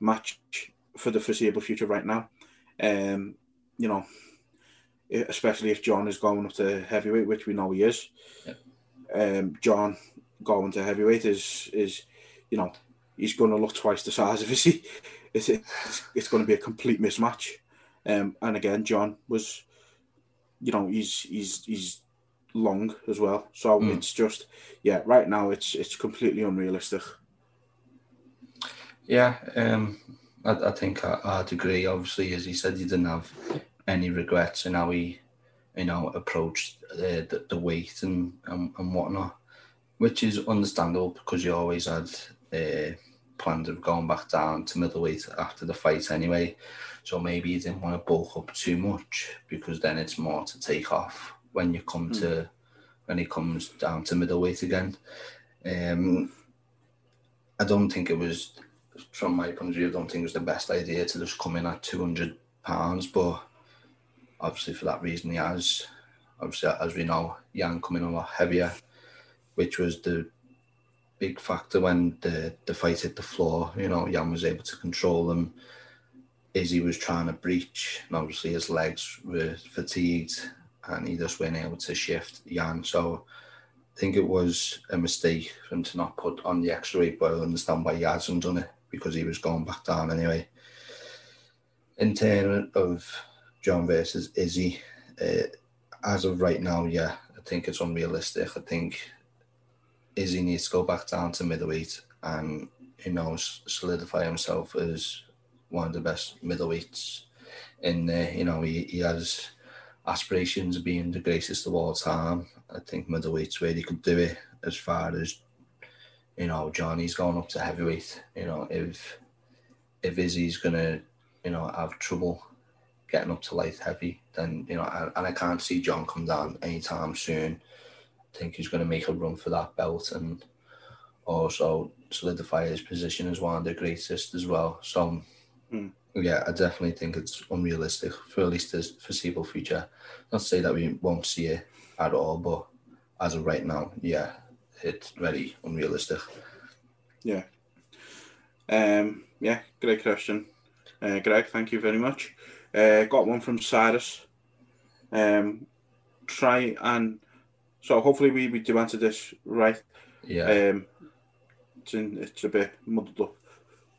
match for the foreseeable future right now. Um, you know, especially if Jon is going up to heavyweight, which we know he is. Yep. Um, Jon going to heavyweight is is you know he's going to look twice the size of Izzy. It's it's, it's going to be a complete mismatch. Um, and again, Jon was, you know, he's he's he's long as well. So Mm. it's just yeah, right now it's it's completely unrealistic. Yeah, um, I, I think I, I'd agree. Obviously, as he said, he didn't have any regrets in how he, you know, approached uh, the, the weight and, and, and whatnot, which is understandable because you always had uh, plans of going back down to middleweight after the fight anyway. So maybe he didn't want to bulk up too much because then it's more to take off when you come to when he comes down to middleweight again. Um, I don't think it was from my point of view, I don't think it was the best idea to just come in at 200 pounds, but obviously for that reason he has. Obviously, as we know, Jan coming a lot heavier, which was the big factor when the, the fight hit the floor. You know, Jan was able to control them. Izzy was trying to breach, and obviously his legs were fatigued, and he just wasn't able to shift Jan. So I think it was a mistake for him to not put on the extra weight, but I understand why he hasn't done it because he was going back down anyway. In terms of Jon versus Izzy, uh, as of right now, yeah, I think it's unrealistic. I think Izzy needs to go back down to middleweight and you know solidify himself as one of the best middleweights in there. You know, he, he has aspirations of being the greatest of all time. I think middleweight's where he could do it as far as you know, Johnny's going up to heavyweight. You know, if if Izzy's gonna, you know, have trouble getting up to light heavy, then you know, and, and I can't see Jon come down anytime soon. I think he's going to make a run for that belt and also solidify his position as one of the greatest as well. So, mm. yeah, I definitely think it's unrealistic for at least the foreseeable future. Not to say that we won't see it at all, but as of right now, yeah, it's very unrealistic. Yeah. Um, yeah, great question. Uh, Greg, thank you very much. Uh, got one from Cyrus. Um, try and so hopefully we, we do answer this right. Yeah. Um, it's in, it's a bit muddled up,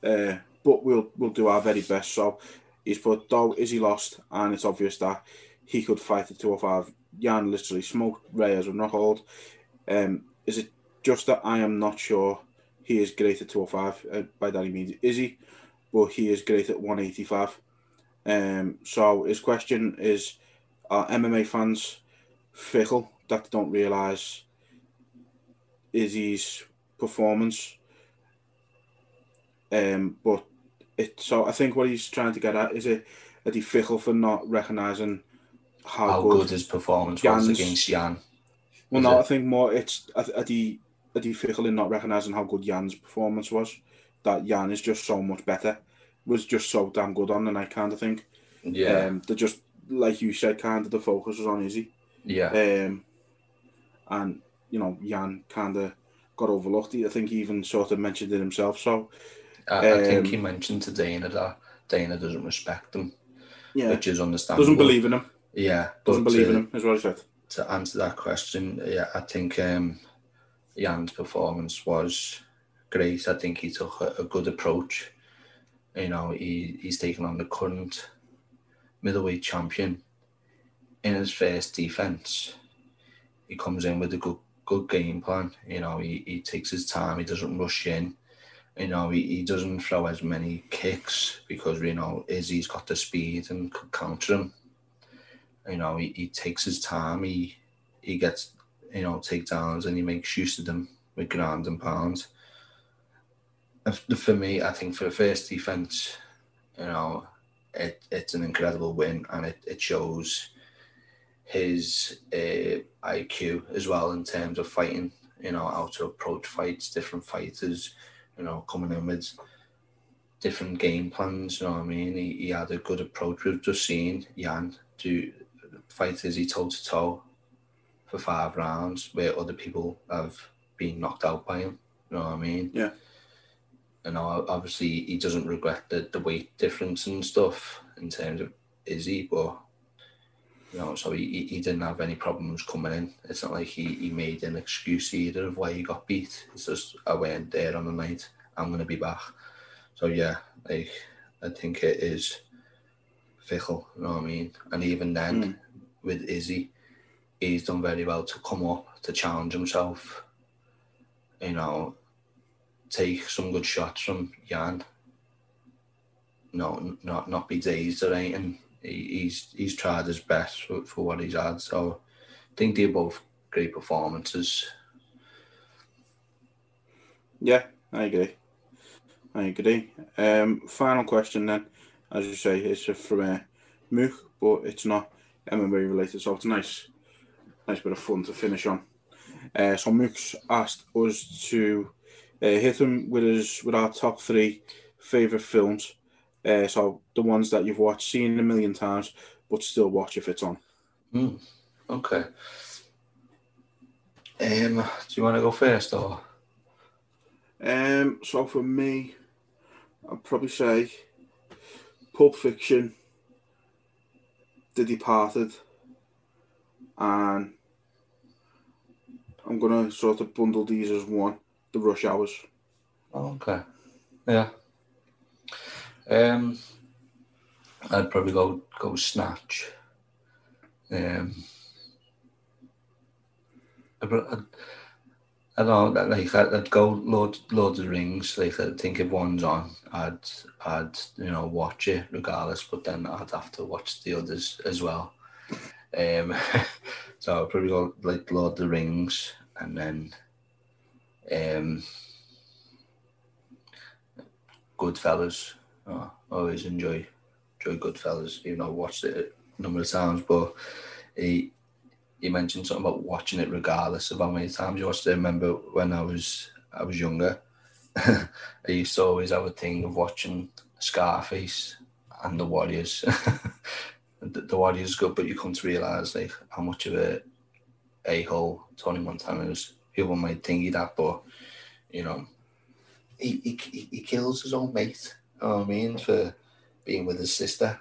uh, but we'll we'll do our very best. So he's put though is he lost, and it's obvious that he could fight at 205. Jan literally smoked Reyes with no hold. Um, is it just that I am not sure he is great at 205? Uh, by that he means is he? But he is great at 185. Um, so his question is: Are MMA fans fickle that don't realise Izzy's performance? Um, but it so I think what he's trying to get at is it that he fickle for not recognising how, how good, good, his performance Jan's, was against Jan. Well, no, it? I think more it's at he at he fickle in not recognising how good Jan's performance was. That Jan is just so much better was just so damn good on the night, kind of thing. Yeah. Um, they're just like you said, kind of the focus was on Izzy. Yeah. Um, and you know, Jan kind of got overlooked. I think he even sort of mentioned it himself. So I, I think he um, mentioned to Dana that Dana doesn't respect him. Yeah. Which is understandable. Doesn't believe in him. Yeah. Doesn't believe to, in him, is what he said. To answer that question, yeah, I think um, Jan's performance was great. I think he took a, a good approach you know, he, he's taken on the current middleweight champion in his first defense. He comes in with a good good game plan. You know, he, he takes his time. He doesn't rush in. You know, he, he doesn't throw as many kicks because you know Izzy's got the speed and could counter him. You know, he, he takes his time. He he gets you know takedowns and he makes use of them with ground and pound for me, I think for the first defense, you know, it, it's an incredible win and it, it shows his uh, IQ as well in terms of fighting, you know, how to approach fights, different fighters, you know, coming in with different game plans, you know what I mean? He, he had a good approach. We've just seen Jan do fight he toe to toe for five rounds where other people have been knocked out by him, you know what I mean? Yeah you know, obviously he doesn't regret the, the weight difference and stuff in terms of Izzy, but you know, so he, he didn't have any problems coming in. It's not like he, he made an excuse either of why he got beat. It's just I went there on the night. I'm gonna be back. So yeah, like I think it is fickle. You know what I mean? And even then, mm. with Izzy, he's done very well to come up to challenge himself. You know, take some good shots from Jan. No, not not be dazed or anything. He, he's he's tried his best for, for what he's had. So I think they're both great performances. Yeah, I agree. I agree. Um, final question then, as you say, it's from uh, Mook, but it's not MMA related, so it's nice, nice bit of fun to finish on. Uh, so Mook's asked us to uh, hit them with with our top three favorite films. Uh, so the ones that you've watched, seen a million times, but still watch if it's on. Mm, okay. Um, do you want to go first or? Um, so for me, I'd probably say Pulp Fiction, The Departed, and I'm gonna sort of bundle these as one. The Rush Hours. Okay. Yeah. Um, I'd probably go go Snatch. Um, I, I, I don't know, like I'd, I'd go Lord Lord of the Rings. Like I think if one's on, I'd I'd you know watch it regardless. But then I'd have to watch the others as well. Um, so I'd probably go like Lord of the Rings, and then um, Goodfellas. Oh, I always enjoy enjoy Goodfellas. You know, watched it a number of times, but he he mentioned something about watching it regardless of how many times you watched it. I remember when I was I was younger, I used to always have a thing of watching Scarface and the Warriors. the, the Warriors good, but you come to realise like how much of a a hole Tony Montana is. People might think he that, but you know, he, he he kills his own mate. You know what I mean for being with his sister.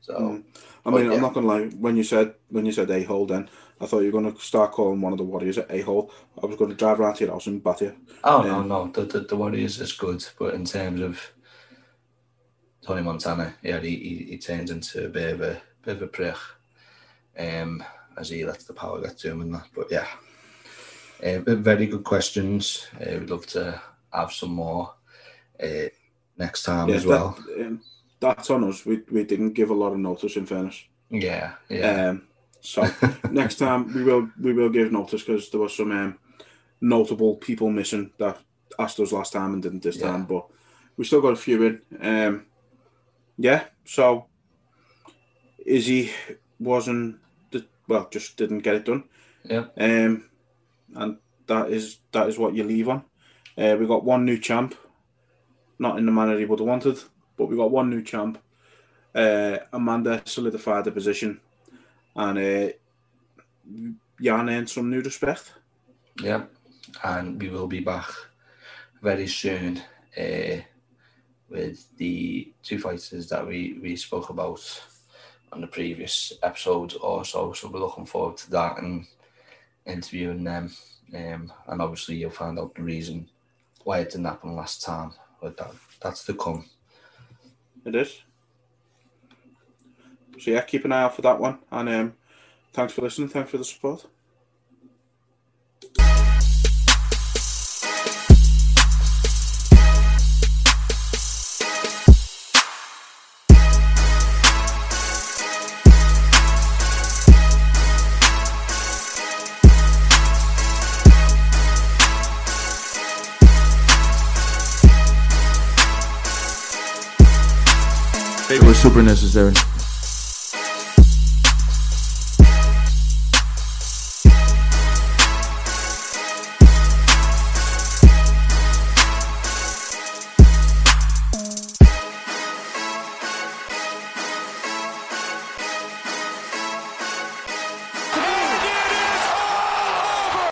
So. Mm. I mean, yeah. I'm not gonna lie. When you said when you said a hole, then I thought you were gonna start calling one of the Warriors a hole. I was gonna drive around to your house and bat you. Oh um, no, no, the, the, the Warriors is good, but in terms of Tony Montana, yeah, he, he, he turns into a bit of a bit of a prick, um, as he lets the power get to him and that. But yeah, uh, very good questions. Uh, we'd love to have some more uh, next time yeah, as well. That, um, that's on us. We we didn't give a lot of notice, in fairness. Yeah, yeah. Um, so next time we will we will give notice because there was some um, notable people missing that asked us last time and didn't this yeah. time, but we still got a few in. Um, yeah, so Izzy wasn't well, just didn't get it done. Yeah. Um, and that is that is what you leave on. Uh, we got one new champ, not in the manner he would have wanted, but we got one new champ. Uh, Amanda solidified the position, and uh, Jan earned some new respect. Yeah, and we will be back very soon uh, with the two fighters that we, we spoke about on the previous episode also. so. So we're looking forward to that and interviewing them. Um, and obviously, you'll find out the reason why it didn't happen last time. But that, that's to come. It is. So yeah, keep an eye out for that one. And um, thanks for listening. Thanks for the support. Super necessary.